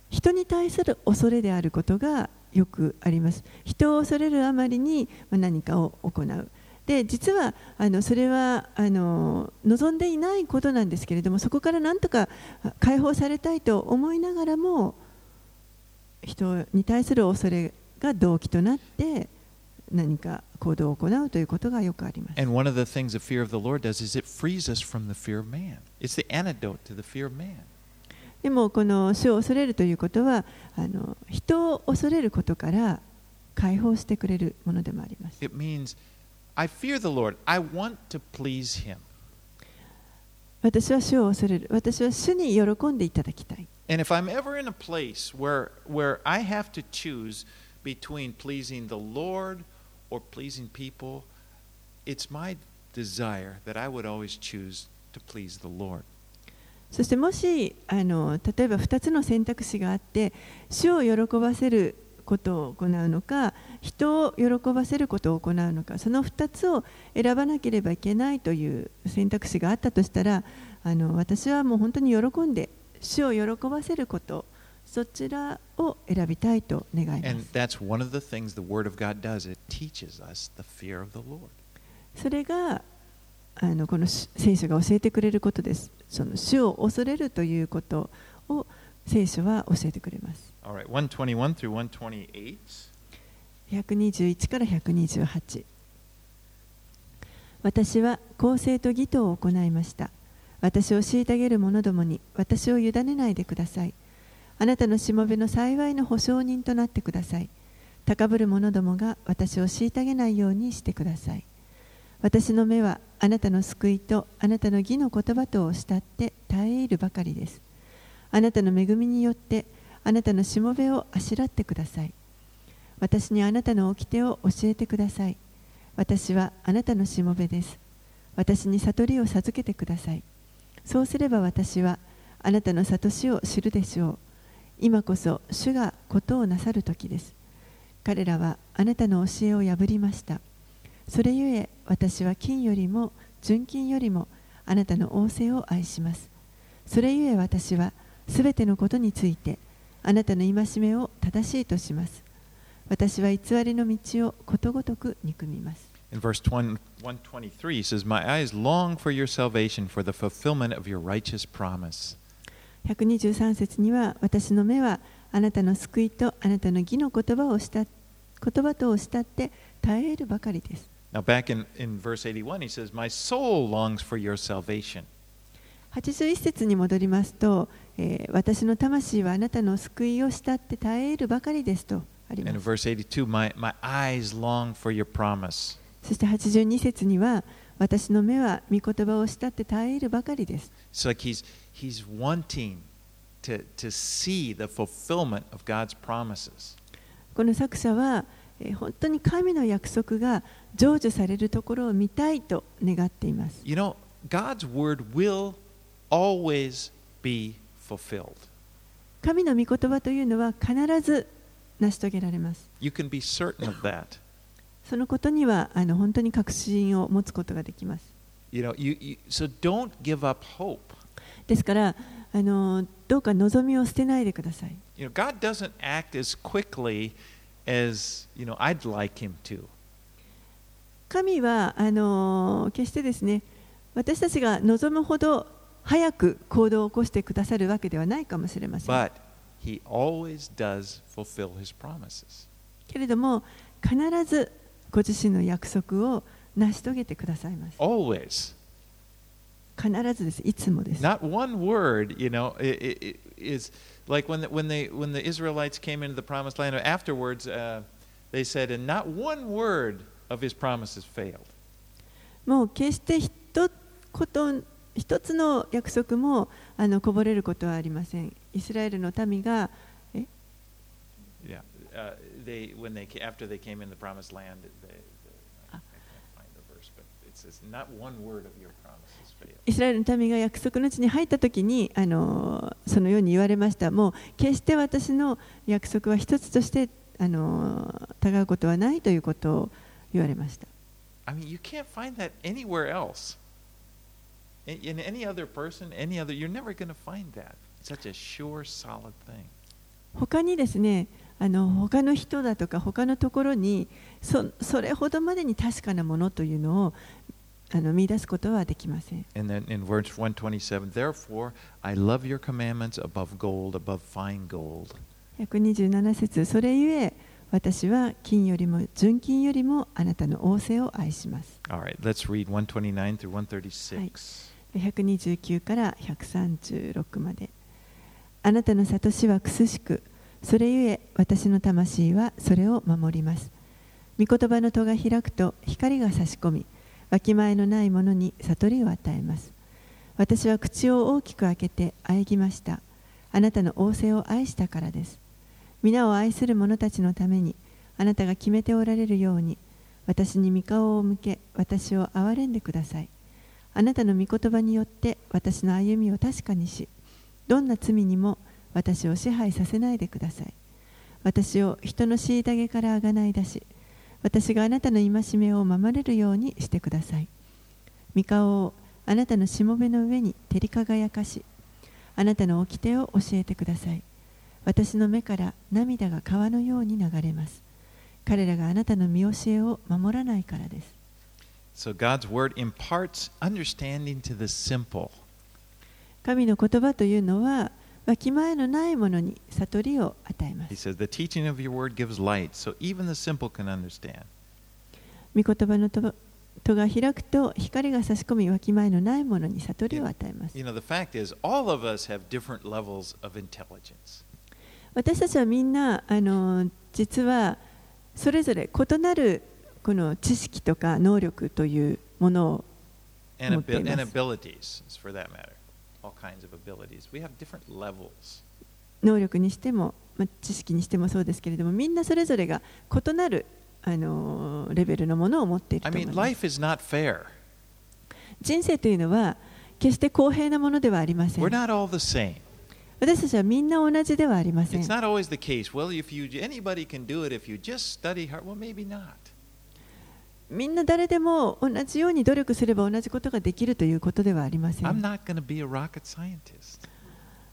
Speaker 1: 人に対する恐れであることがよくあります人を恐れるあまりに何かを行うで実はあのそれはあの望んでいないことなんですけれどもそこから何とか解放されたいと思いながらも人に対する恐れが動機となって何か行動を行うということがよくあります。
Speaker 2: And one of the things the fear of the Lord does is it frees us from the fear of man. It's the antidote to the fear of man.
Speaker 1: でもこの主を恐れるということはあの人を恐れることから解放してくれるものでもあります。
Speaker 2: It means, I fear the Lord. I want to please him.
Speaker 1: 私は主を恐れる。私は主に喜んでいただきたい。
Speaker 2: And if I'm ever in a place where, where I have to choose between pleasing the Lord or pleasing people, it's my desire that I would always choose to please the Lord.
Speaker 1: そしてもしあの例えば2つの選択肢があって主を喜ばせることを行うのか人を喜ばせることを行うのかその2つを選ばなければいけないという選択肢があったとしたらあの私はもう本当に喜んで主を喜ばせることそちらを選びたいと願います。それがあのこのし聖書が教えてくれることです。その主を恐れるということを聖書は教えてくれます。
Speaker 2: All right, 121 through 128.
Speaker 1: 121から128私は公正と義とを行いました私を虐げる者どもに私を委ねないでくださいあなたのしもべの幸いの保証人となってください高ぶる者どもが私を虐げないようにしてください私の目はあなたの救いとあなたの義の言葉とを慕って耐え入るばかりですあなたの恵みによってあなたのしもべをあしらってください私にあなたの掟を教えてください。私はあなたのしもべです。私に悟りを授けてください。そうすれば私はあなたの悟しを知るでしょう。今こそ主がことをなさる時です。彼らはあなたの教えを破りました。それゆえ私は金よりも純金よりもあなたの仰せを愛します。それゆえ私はすべてのことについてあなたの戒めを正しいとします。私は偽りの道をことごとく憎みます。
Speaker 2: In verse 20 123, he says, My eyes long for your salvation, for the fulfillment of your righteous promise.
Speaker 1: 123節には私の目はあなたの救いとあなたの義の言葉をした言葉とを慕って耐えるばかりです。
Speaker 2: Now, back in, in verse 81, he says, My soul longs for your salvation.
Speaker 1: 81節に戻りますと、えー私の魂はあなたの救いを慕って耐えるばかりですとあり
Speaker 2: And
Speaker 1: ま
Speaker 2: in
Speaker 1: す。
Speaker 2: verse 82, my, my eyes long for your promise.
Speaker 1: そして82節には私の目は御言葉を慕って耐えるばかりです。
Speaker 2: It's like he's, he's wanting to, to see the fulfillment of God's promises.
Speaker 1: この作者は、 えー本当に神の約束が成就されるところを見たいと願っています。
Speaker 2: You know, God's word will always be fulfilled.
Speaker 1: 神の御言葉というのは必ず成し遂げられます。
Speaker 2: You can be certain of that.
Speaker 1: そのことにはあの本当に確信を持つことができます。
Speaker 2: You know, you, you, so don't give up hope.
Speaker 1: ですからあのどうか望みを捨てないでください。
Speaker 2: You know, God doesn't act as quickly as, as you
Speaker 1: 神はあの、決してですね私たちが望むほど早く行動を起こしてくださるわけではないかもしれません。けれども必ずご自身の約束を成し遂げてくださいます。
Speaker 2: Always.
Speaker 1: 必ずです。いつもです。
Speaker 2: Not one word, you know, is... like when the, when they when the Israelites came into the promised land. Afterwards, uh, they said, and not one word of his promises failed.
Speaker 1: もう決して一こと一つの約束もあのこぼれることはありません。イスラエルの民が
Speaker 2: Yeah, uh, they when they ca- after they came in the promised land, they, they, I, I
Speaker 1: Ah.
Speaker 2: can't find the verse, but it says, not one word of your promises failed.
Speaker 1: イスラエルの民が約束の地に入った時にあのそのように言われました。もう決して私の約束は一つとしてあの違うことはないということを言われました。
Speaker 2: I mean, you can't find that anywhere else. In any other person, any other, you're never going to find that. Such a sure, solid thing.
Speaker 1: 他にですねあの他の人だとか他のところにそそれほどまでに確かなものというのをあの見出すことはできません。
Speaker 2: 127
Speaker 1: 節、それゆえ、私は金よりも純金よりもあなたの王政を愛します。
Speaker 2: 129
Speaker 1: から136まで。あなたの里はくすしく、それゆえ、私の魂はそれを守ります。御言葉の戸が開くと光が差し込み、わきまえのないものに悟りを与えます。私は口を大きく開けて喘ぎました。あなたの仰せを愛したからです。皆を愛する者たちのために、あなたが決めておられるように、私に御顔を向け、私を憐れんでください。あなたの御言葉によって私の歩みを確かにし、どんな罪にも私を支配させないでください。私を人の虐げからあがない出し、私があなたの戒めを守れるようにしてください。御顔をあなたのしもべの上に照り輝かし、あなたの掟を教えてください。私の目から涙が川のように流れます。彼らがあなたの見教えを守らないからです。
Speaker 2: So God's word imparts understanding to the simple.
Speaker 1: 神の言葉というのは、わきまえのないものに悟りを与えま
Speaker 2: He
Speaker 1: す。
Speaker 2: says, The teaching of your word gives light, so even the simple can understand.
Speaker 1: 御言葉の戸戸が開くと光が差し込み、わきまえのないものに悟りを与えます。
Speaker 2: You know, the fact is, all of us have different levels of intelligence.
Speaker 1: 私たちはみんな、あの実はそれぞれ異なるこの知識とか能力というものを
Speaker 2: And,
Speaker 1: Como
Speaker 2: abil- and
Speaker 1: temas.
Speaker 2: abilities, for that matter.
Speaker 1: 能力にしても、まあ、知識にしてもそうですけれども、みんなそれぞれが異なるあのレベルのものを持っていると
Speaker 2: I
Speaker 1: 思い
Speaker 2: mean,
Speaker 1: ます。
Speaker 2: life is not fair.
Speaker 1: 人生というのは決して公平なものではありません
Speaker 2: We're。not all the same.
Speaker 1: 私たちはみんな同じではありません
Speaker 2: It's。not always the case. Well, if you anybody can do it if you just study hard. Well, maybe not.
Speaker 1: みんな誰でも同じように努力すれば同じことができるということではありません。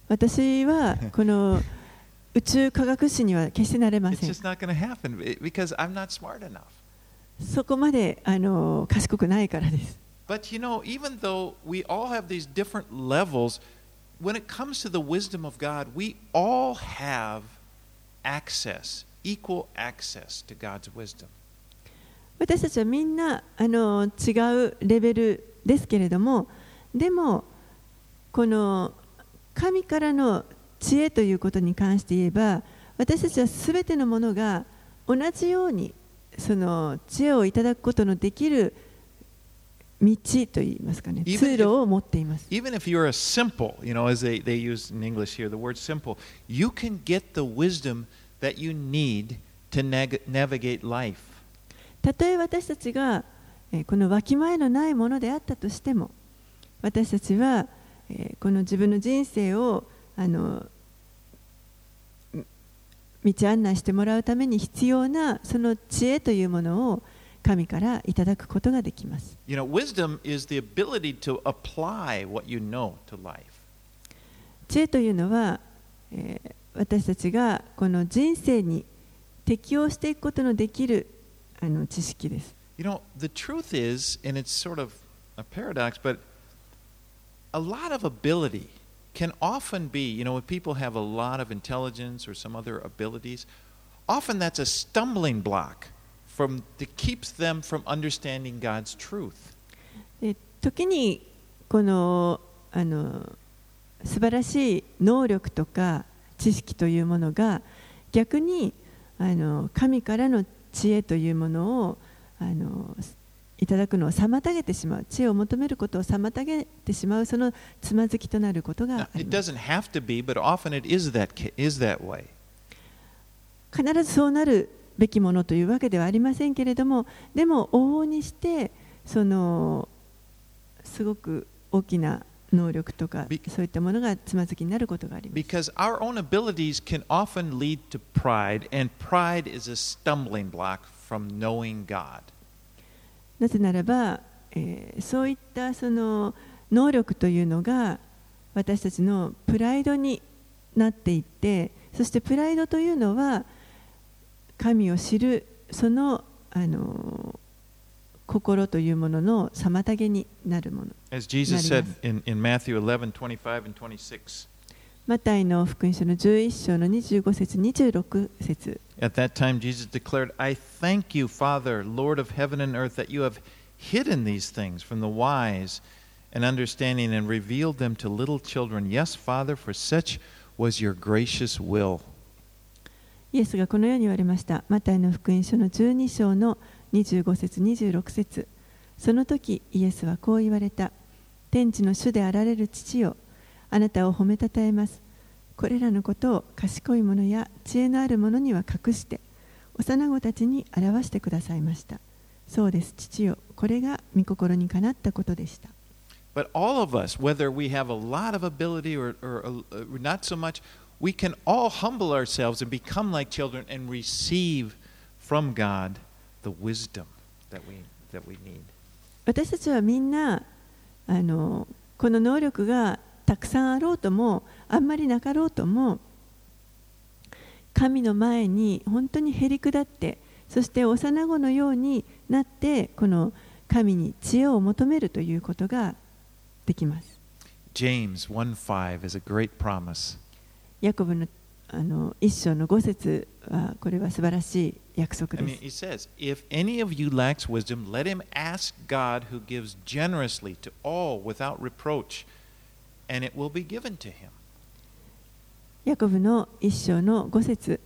Speaker 1: 私はこの宇宙科学士には決してなれません。
Speaker 2: eh.
Speaker 1: そこまであの賢くないからです。
Speaker 2: But you know, even though we all have these different levels, when it comes to the wisdom of God, we all have access, equal access to God's wisdom.
Speaker 1: 私たちはみんなあの違うレベルですけれども、でもこの神からの知恵ということに関して言えば、私たちはすべてのものが同じようにその知恵をいただくことのできる道といいますかね、通路を持っています。
Speaker 2: Even if you're a simple, you know, as they, they use in English here, the word simple, you can get the wisdom that you need to navigate life.
Speaker 1: たとえ私たちが、えーこのわきまえのないものであったとしても私たちは、えーこの自分の人生をあのみ道案内してもらうために必要なその知恵というものを神からいただくことができます。
Speaker 2: You know, wisdom is the ability to apply what you know to life.
Speaker 1: 知恵というのは、えー私たちがこの人生に適応していくことのできるあの知識です。
Speaker 2: You know, the truth is, and it's sort of a paradox, but a lot of ability can often be, you know, when people have a lot of intelligence or some other abilities, often that's a stumbling block from that keeps them from understanding God's truth.
Speaker 1: で時にこのあの素晴らしい能力とか知識というものが逆にあの神からの知恵というものをあのいただくのを妨げてしまう知恵を求めることを妨げてしまうそのつまずきとなることがあります。
Speaker 2: Be, that, that
Speaker 1: 必ずそうなるべきものというわけではありませんけれどもでも往々にしてそのすごく大きな能力とかそういったものがつまずきになることがあります。
Speaker 2: Because our own abilities can often lead to pride, and pride is a stumbling block from knowing God.
Speaker 1: なぜならば、えーそういったその能力というのが私たちのプライドになっていってそしてプライドというのは神を知るそのあの心というものの妨げになるもの
Speaker 2: As Jesus said in, in Matthew 11 25 and 26.
Speaker 1: マタイの福音書の11章の25節26節
Speaker 2: At that time, Jesus declared, I thank you, Father, Lord of heaven and earth, that you have hidden these things from the wise and understanding and revealed them to little children. Yes, Father, for such was your gracious will.
Speaker 1: イエスがこのように言われました。マタイの福音書の12章の25節25節26節その時イエスはこう言われた。天地の主であられる父よ。あなたを褒めたたえます。これらのことを賢い者や知恵のある者には隠して、幼子たちに表してくださいました。そうです、父よ。これが御心にかなったことでした。
Speaker 2: But all of us, whether we have a lot of ability or, or, uh, not so much, we can all humble ourselves and become like children and receive from God the wisdom that we, that we need.
Speaker 1: 私たちはみんなあのこの能力がたくさんあろうともあんまりなかろうとも神の前に本当にへり下ってそして幼子のようになってこの神に知恵を求めるということができます。
Speaker 2: James 1 5 is a great promise.
Speaker 1: ヤコブのあの一章の五節はこれは素晴らしい約束
Speaker 2: I
Speaker 1: で
Speaker 2: mean,
Speaker 1: す。
Speaker 2: he says, If any of you lacks wisdom, let him ask God who gives generously to all without reproach, and it will be given to him.
Speaker 1: ヤコブの一章の五節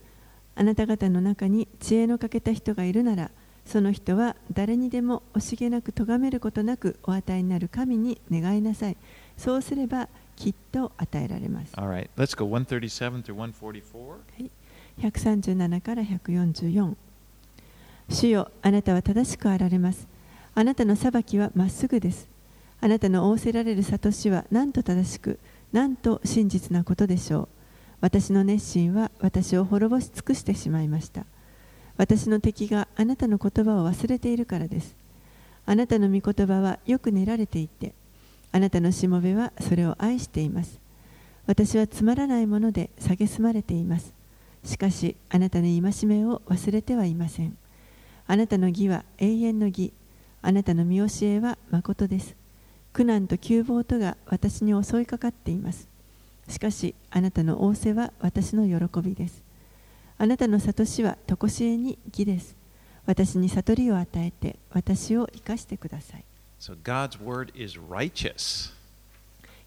Speaker 1: あなた方の中に知恵の欠けた人がいるならその人は誰にでも惜しげなく咎めることなくお与えになる神に願いなさいそうすればきっと与えられます。
Speaker 2: All right, let's go 137 through 144.
Speaker 1: 137から144主よあなたは正しくあられます。あなたの裁きはまっすぐです。あなたの仰せられる諭しはなんと正しくなんと真実なことでしょう。私の熱心は私を滅ぼし尽くしてしまいました。私の敵があなたの言葉を忘れているからです。あなたの御言葉はよく練られていてあなたのしもべはそれを愛しています。私はつまらないもので蔑まれています。しかしあなたの戒めを忘れてはいません。あなたの義は永遠の義。あなたの見教えは誠です。苦難と窮乏とが私に襲いかかっています。しかしあなたの仰せは私の喜びです。あなたの悟しは常しえに義です。私に悟りを与えて私を生かしてください。
Speaker 2: So God's word is righteous.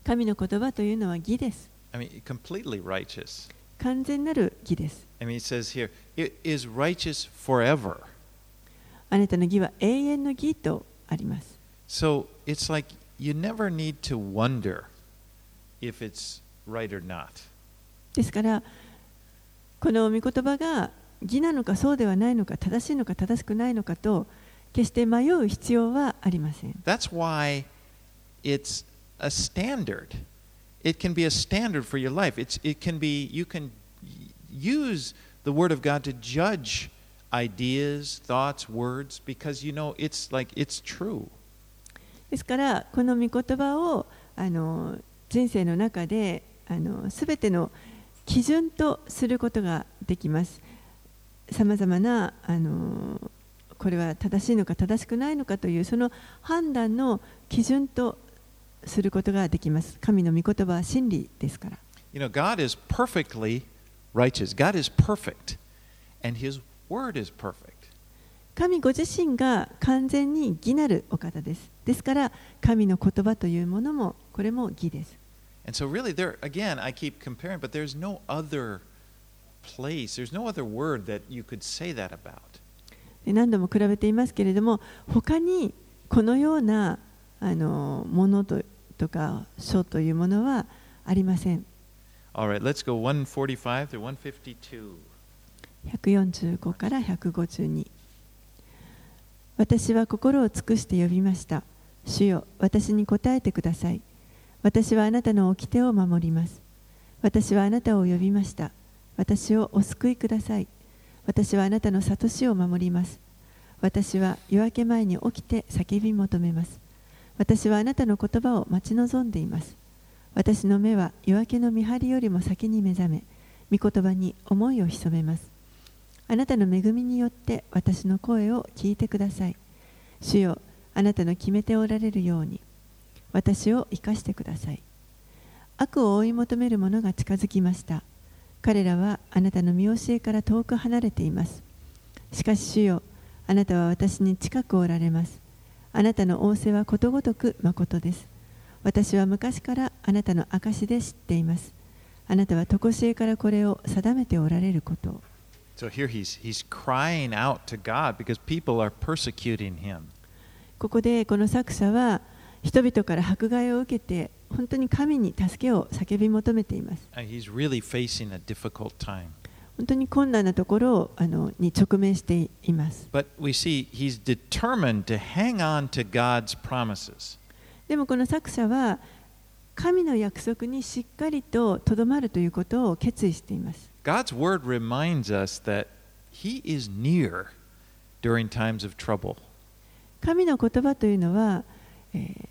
Speaker 1: 神の言葉というのは義です
Speaker 2: I mean, completely righteous.
Speaker 1: 完全なる義です
Speaker 2: I mean, it says here, it is righteous forever.
Speaker 1: あなたの義は永遠の義とあります
Speaker 2: So it's like you never need to wonder if it's right or not.
Speaker 1: ですからこの御言葉が義なのかそうではないのか正しいのか正しくないのかと決して迷う必要はありません
Speaker 2: That's why it's a standard. It can be a standard for your life. It's, it can be, you can use the Word of God to judge ideas, thoughts, words, because you know it's like it's true.
Speaker 1: ですからこの御言葉をあの人生の中であの全ての基準とすることができますさまざまなあのこれは正しいのか正しくないのかというその判断の基準とすることができます。神の御言葉は真理ですから。
Speaker 2: You know, God is perfectly righteous. God is perfect, and His word is perfect.
Speaker 1: 神ご自身が完全に義なるお方です。ですから神の言葉というものもこれも義です。
Speaker 2: And so, really, there again, I keep comparing, but there's no other place, there's no other word that you could say that about.
Speaker 1: で何度も比べていますけれども他にこのようなあのものととか書というものはありません。
Speaker 2: Right, let's go 145 through 152.
Speaker 1: 145から152私は心を尽くして呼びました。主よ私に答えてください。私はあなたの掟を守ります。私はあなたを呼びました。私をお救いください私はあなたの諭しを守ります私は夜明け前に起きて叫び求めます私はあなたの言葉を待ち望んでいます私の目は夜明けの見張りよりも先に目覚め御言葉に思いを潜めますあなたの恵みによって私の声を聞いてください。主よ、あなたの決めておられるように、私を生かしてください。悪を追い求める者が近づきました。彼らはあなたの見教えから遠く離れています。しかし主よ、あなたは私に近くおられます。あなたの仰せはことごとく誠です。私は昔からあなたの証で知っています。あなたは常しえからこれを定めておられることを。
Speaker 2: So here he's, he's crying out to God because people are persecuting him.
Speaker 1: ここでこの作者は人々から迫害を受けて本当に神に助けを叫び求めています。本当に困難なところをあのに直面しています。でもこの作者は神の約束にしっかりととどまるということを決意しています。
Speaker 2: God's word reminds us that He is near during times of trouble.
Speaker 1: 神の言葉というのは、えー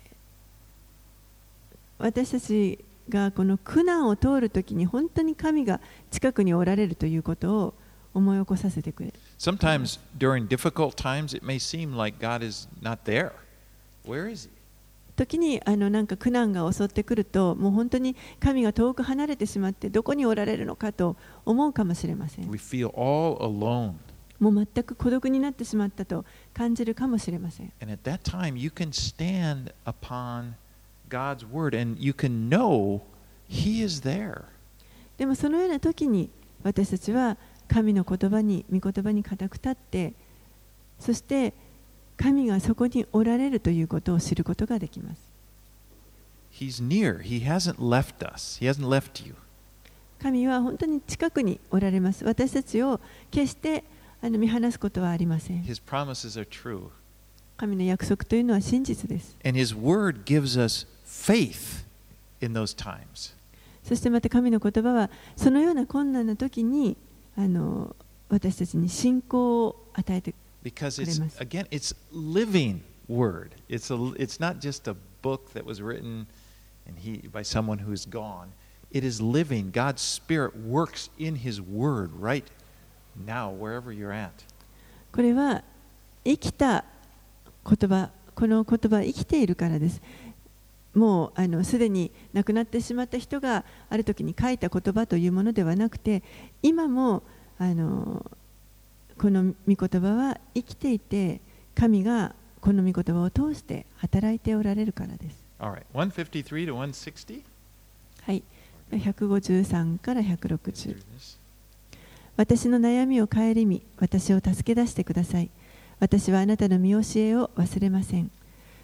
Speaker 1: 私たちがこの苦難を通るときに本当に神が近くにおられるということを思い起こさせてくれる。
Speaker 2: Sometimes during difficult times, it may seem like God is not there. Where is he?
Speaker 1: 時にあのなんか苦難が襲ってくるともう本当に神が遠く離れてしまってどこにおられるのかと思うかもしれません
Speaker 2: We feel all alone.
Speaker 1: もう全く孤独になってしまったと感じるかもしれません
Speaker 2: And at that time, you can stand upon God's word and you can know he is there.
Speaker 1: でもそのような時に私たちは神の言葉に御言葉に固く立ってそして神がそこにおられるということを知ることができます
Speaker 2: He's near. He hasn't left us. He hasn't left you.
Speaker 1: 神は本当に近くにおられます私たちを決してあの見放すことはありません
Speaker 2: His promises are true.
Speaker 1: 神の約束というのは真実です
Speaker 2: And his word gives us faith in those times.
Speaker 1: そしてまた神の言葉はそのような困難な時にあの私たちに信仰を与えて
Speaker 2: Because it's
Speaker 1: くれます。
Speaker 2: again, it's living word. It's a, it's not just a book that was written and he by someone who's gone. It is living. God's spirit works in his word right now, wherever you're at.
Speaker 1: これは生きた言葉この言葉は生きているからですもうあのすでに亡くなってしまった人がある時に書いた言葉というものではなくて今もあのこの御言葉は生きていて神がこの御言葉を通して働いておられるからです
Speaker 2: All right, 153 to 160.
Speaker 1: はい153から160
Speaker 2: Let's do this.
Speaker 1: 私の悩みを顧み私を助け出してください私はあなたの見教えを忘れません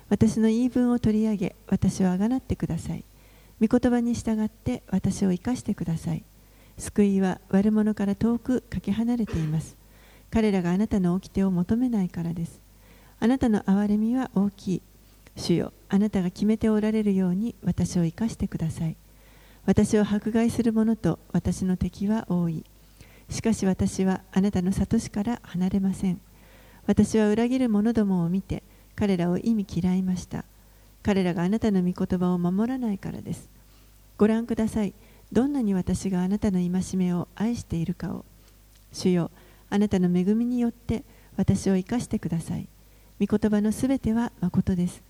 Speaker 1: 私の言い分を取り上げ私をあがなってください。御言葉に従って私を生かしてください。救いは悪者から遠くかけ離れています。彼らがあなたの掟を求めないからです。あなたの憐れみは大きい。主よあなたが決めておられるように私を生かしてください。私を迫害する者と私の敵は多い。しかし私はあなたの諭しから離れません。私は裏切る者どもを見て彼らを意味嫌いました。彼らがあなたの御言葉を守らないからです。ご覧ください。どんなに私があなたの戒めを愛しているかを。主よ、あなたの恵みによって私を生かしてください。御言葉のすべては誠です。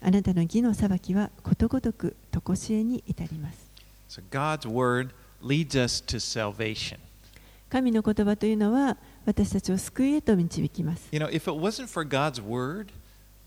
Speaker 1: あなたの義の裁きはことごとく常しえに至ります。
Speaker 2: So God's word leads us to salvation.
Speaker 1: 神の言葉というのは私たちを救いへと導きます。
Speaker 2: You know, if it wasn't for God's word,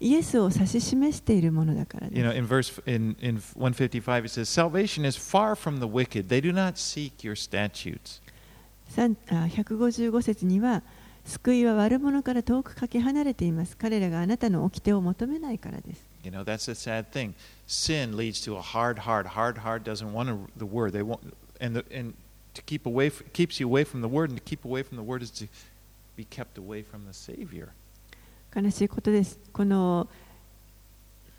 Speaker 1: イエスを指し示しているものだからで
Speaker 2: You
Speaker 1: す。
Speaker 2: know, in verse in, in 155 it says, Salvation is far from the wicked. They do not seek your statutes.
Speaker 1: さんあ155節には救いは悪者から遠くかけ離れています。彼らがあなたの掟を求めないからです。
Speaker 2: You know, that's a sad thing. Sin leads to a hard heart. Hard heart doesn't want to, the word. They want, and the, and to keep away, f- keeps you away from the word, and to keep away from the word is to be kept away from the Savior.
Speaker 1: 悲しいことです。この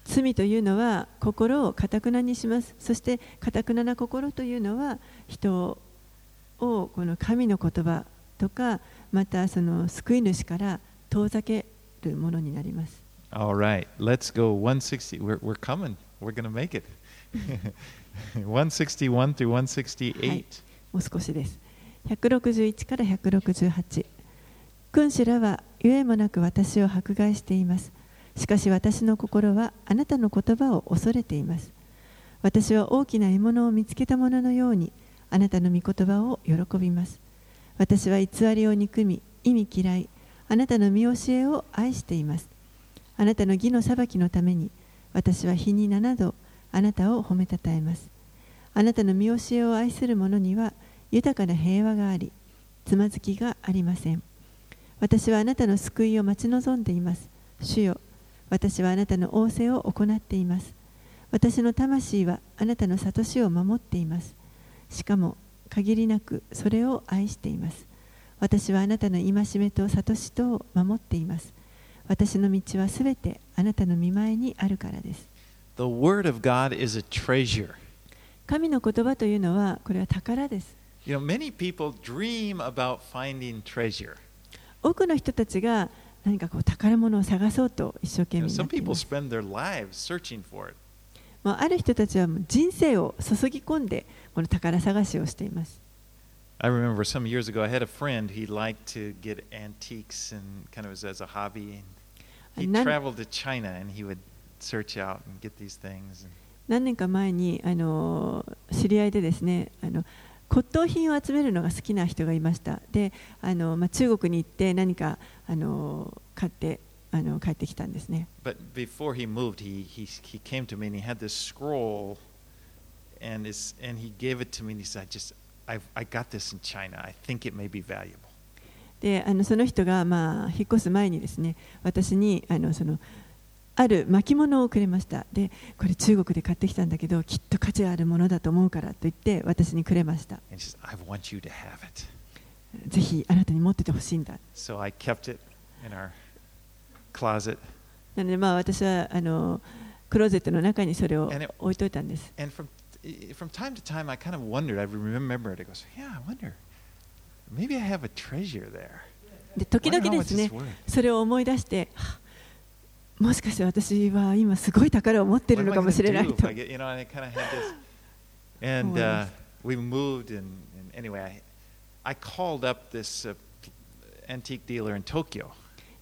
Speaker 1: 罪というのは心をかたくなにします。そしてかたくなな心というのは人をこの神の言葉とかまたその救い主から遠ざけるものになります。
Speaker 2: All right, let's go 160. We're, we're coming. We're going to make it. [laughs] 161 through 168. [laughs]
Speaker 1: もう少しです。161から168。君主らはゆえもなく私を迫害しています。しかし私の心はあなたの言葉を恐れています。私は大きな獲物を見つけたもののようにあなたの御言葉を喜びます。私は偽りを憎み、意味嫌い、あなたの見教えを愛しています。あなたの義の裁きのために私は日に7度あなたを褒めたたえます。あなたの見教えを愛する者には豊かな平和があり、つまずきがありません。私はあなたの救いを待ち望んでいます。主よ、私はあなたの仰せを行っています。私の魂はあなたの悟しを守っています。しかも、限りなくそれを愛しています。私はあなたの戒めと悟しとを守っています。私の道はすべてあなたの見前にあるからです。
Speaker 2: The Word of God is a treasure.
Speaker 1: 神の言葉というのは、これは宝です。
Speaker 2: You know, many people dream about finding treasure.
Speaker 1: 多くの人たちが何かこう宝物を探そうと一生懸命な
Speaker 2: some
Speaker 1: ってい
Speaker 2: people
Speaker 1: ます。
Speaker 2: spend their lives searching for it.
Speaker 1: もうある人たちはもう人生を注ぎ込んでこの宝探しをしています。
Speaker 2: I remember some years ago, I had a friend. He liked to get antiques and kind of as, as a hobby. And he traveled to China and he would search out and get these things. And
Speaker 1: 何年か前にあの知り合いでですねあの骨董品を集めるのが好きな人がいました。であの、まあ、中国に行って何かあの買ってあの帰ってきたんですね。
Speaker 2: But before he moved, he, he, he came to me and he had this scroll and, it's, and he gave it to me and he said, I just, I've, I got this in China. I think it may be valuable.
Speaker 1: であのその人が、まあ、引っ越す前にですね私にあのそのある巻物をくれましたでこれ中国で買ってきたんだけどきっと価値あるものだと思うからと言って私にくれました
Speaker 2: says.
Speaker 1: ぜひあなたに持っててほしいんだ
Speaker 2: So I kept it in our closet.
Speaker 1: なのでまあ私はあのクローゼットの中にそれを置いといたんです
Speaker 2: And from, from time to time, I kind of wondered, I remember it. I goes, yeah, I wonder, maybe I have a treasure there.
Speaker 1: で時々ですね.それを思い出してはあもしかして私は今すごい宝を持ってい
Speaker 2: る
Speaker 1: のかもしれないと。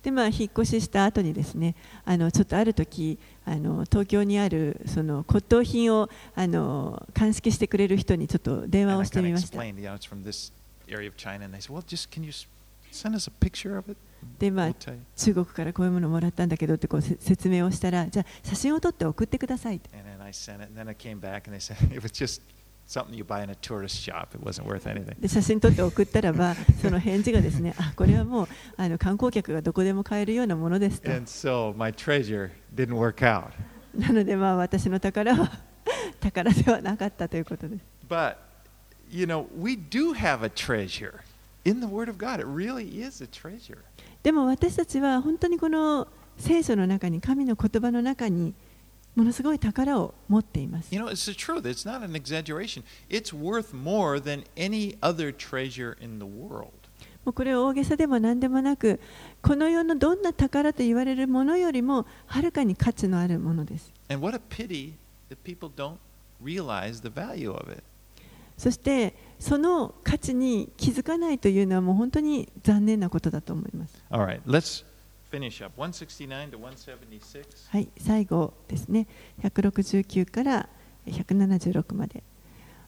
Speaker 1: でまあ引っ越しした後にですね、あのちょっとある時あの東京にあるその骨董品をあの鑑識してくれる人にちょっと電話をしてみました。で、まあ、中国からこういうものをもらったんだけどってこう説明をしたら、じゃあ写真を撮って送ってくださいっ。[laughs] で写真撮って送ったらば、[laughs] その返事がですね、あこれはもうあの観光客がどこでも買えるようなものですと。なかったと、いうことです。
Speaker 2: but、you know、we do have a treasure in the word of god it really is a treasure。
Speaker 1: でも私たちは本当にこの聖書の中に神の言葉の中にものすごい宝を持っています。
Speaker 2: You know, it's the truth. It's not an exaggeration. It's worth more than any other treasure in the world.
Speaker 1: もうこれは大げさでも何でもなく、この世のどんな宝と言われるものよりもはるかに価値のあるものです。
Speaker 2: And what a pity that people don't realize the value of it.
Speaker 1: そしてその価値に気づかないというのはもう本当に残念なことだと思います。
Speaker 2: All right, let's finish up. 169 to 176.
Speaker 1: はい、最後ですね、169から176まで。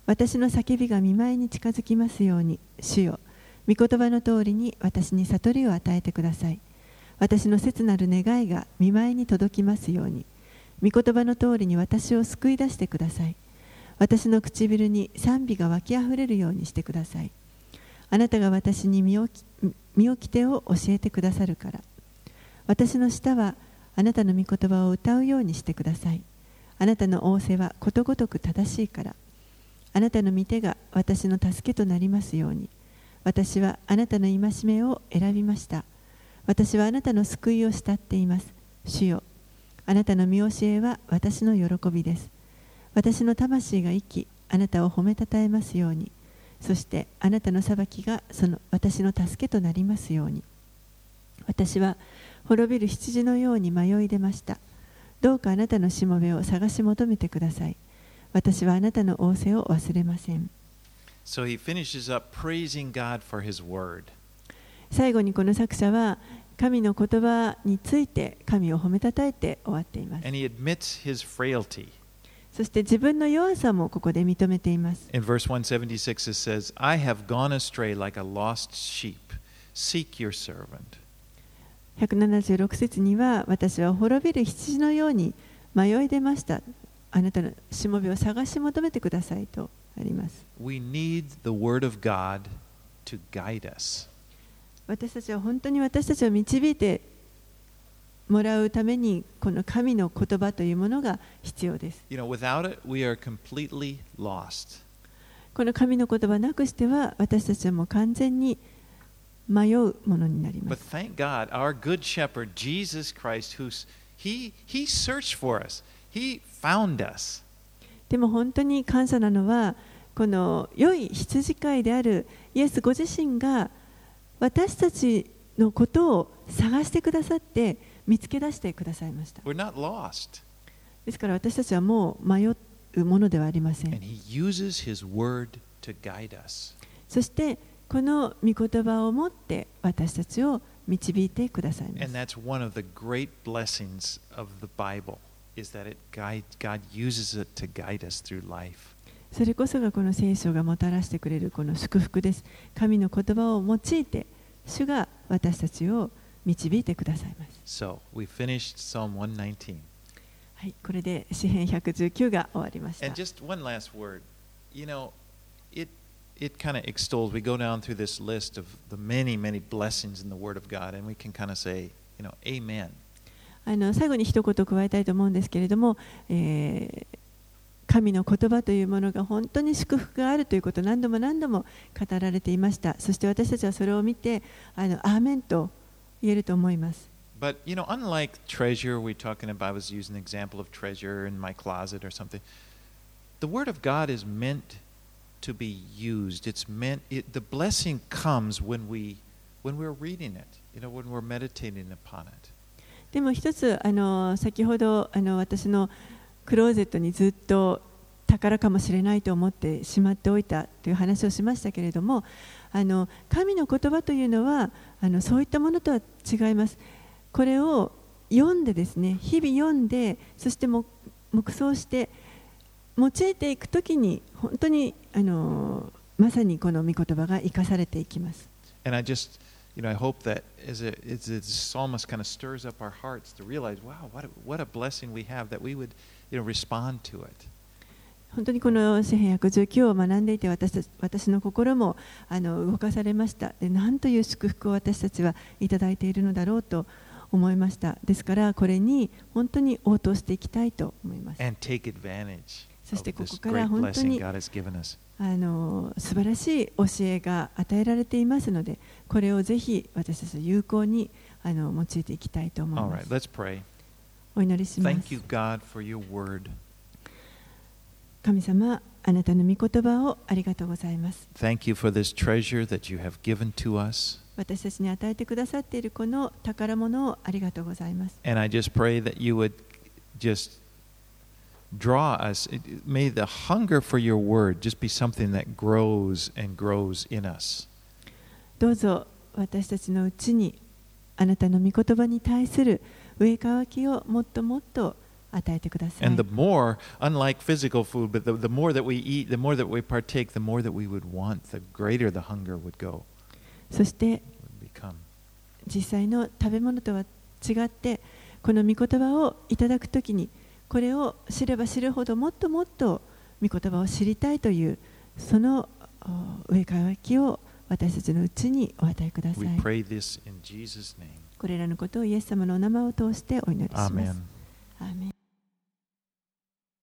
Speaker 1: 私の叫びが見舞いに近づきますように、主よ、御言葉の通りに私に悟りを与えてください。私の切なる願いが見舞いに届きますように、御言葉の通りに私を救い出してください。私の唇に賛美が湧きあふれるようにしてください。あなたが私に身をき身をてを教えてくださるから。私の舌はあなたの御言葉を歌うようにしてください。あなたの仰せはことごとく正しいから。あなたの御手が私の助けとなりますように。私はあなたの戒めを選びました。私はあなたの救いを慕っています。主よ、あなたの見教えは私の喜びです。私の魂が生き、あなたを褒めたたえますように。そしてあなたの裁きがその私の助けとなりますように。私は滅びる羊のように迷い出ました。どうかあなたのしもべを探し求めてください。私はあなたの仰せを忘れません。
Speaker 2: So he finishes up praising God for his word.
Speaker 1: 最後にこの作者は神の言葉について神を褒めたたえて終わっています。
Speaker 2: And he admits his frailty.
Speaker 1: そして自分の弱さもここで認めています。
Speaker 2: In verse 176, it says, I have gone astray like a lost sheep. Seek your servant.
Speaker 1: 176節には私は滅びる羊のように迷い出ました。あなたのしもべを探し求めてくださいとあります。
Speaker 2: We need the word of God to guide us.
Speaker 1: 私たちは本当に私たちを導いてもらうためにこの神の言葉というものが必要です。この神の言葉なくしては私たちはもう完全に迷うものになります。でも本当に感謝なのはこの良い羊飼いであるイエスご自身が私たちのことを探してくださって見つけ出してくださいました。ですから私たちはもう迷うものではありません。そしてこの御言葉を持って私たちを導いてください。それこそがこの聖書がもたらしてくれるこの祝福です。神の言葉を用いて主が私たちを導いてください。
Speaker 2: So we finished Psalm 119.
Speaker 1: はい、これで詩編119が終わりました
Speaker 2: And。just one last word. You know, it it kind of extols. We go down through this list of the many, many blessings in the Word of God, and we can kind of say, you know, Amen.
Speaker 1: あの最後に一言加えたいと思うんですけれども、えー神の言葉というものが本当に祝福があるということを何度も何度も語られていました。そして私たちはそれを見て、あのアーメンと言えると思います。
Speaker 2: But you know, unlike treasure, we're talking about. I was using an example of treasure in my closet or something. The Word of God is meant to be used. It's meant. It, the blessing comes when we when we're reading it. You know, when we're meditating upon it.
Speaker 1: でも一つあの先ほどあの私のクローゼットにずっと宝かもしれないと思ってしまっておいたという話をしましたけれどもあの神の言葉というのはあのそういったものとは違いますこれを読んでですね日々読んでそしても黙想して用いていくときに本当にあのまさにこの御言葉が生かされていきます
Speaker 2: And I just, you know, I hope that as a, as the psalmist kind of stirs up our hearts to realize, wow, what a, what a blessing we have that we would, you know, respond to it.
Speaker 1: 本当にこの詩編119を学んでいて私たち私の心もあの動かされました。で何という祝福を私たちはいただいているのだろうと思いました。ですからこれに本当に応答していきたいと思います。
Speaker 2: And take advantage
Speaker 1: そしてここから本当に.あの素晴らしい教えが与えられていますのでこれをぜひ私たちは有効にあの用いていきたいと思います。お祈りします
Speaker 2: Thank you, God, for your word.
Speaker 1: 神様あなたの御言葉をありがとうございます
Speaker 2: Thank you for this treasure that you have given to us.
Speaker 1: 私たちに与えてくださっているこの宝物をありがとうございます
Speaker 2: And I just pray that you would just draw us. May the hunger for your word just be something that grows and grows in us.
Speaker 1: どうぞ私たちのうちにあなたの御言葉に対する上かわきをもっともっと与えてください。そして、実際の食べ物とは違って、この御言葉をいただくときに、これを知れば知るほど、もっともっと御言葉を知りたいという、その上かわきを私たちのうちにお与えください。これらのことをイエス様のお名前を通してお祈りします。アーメン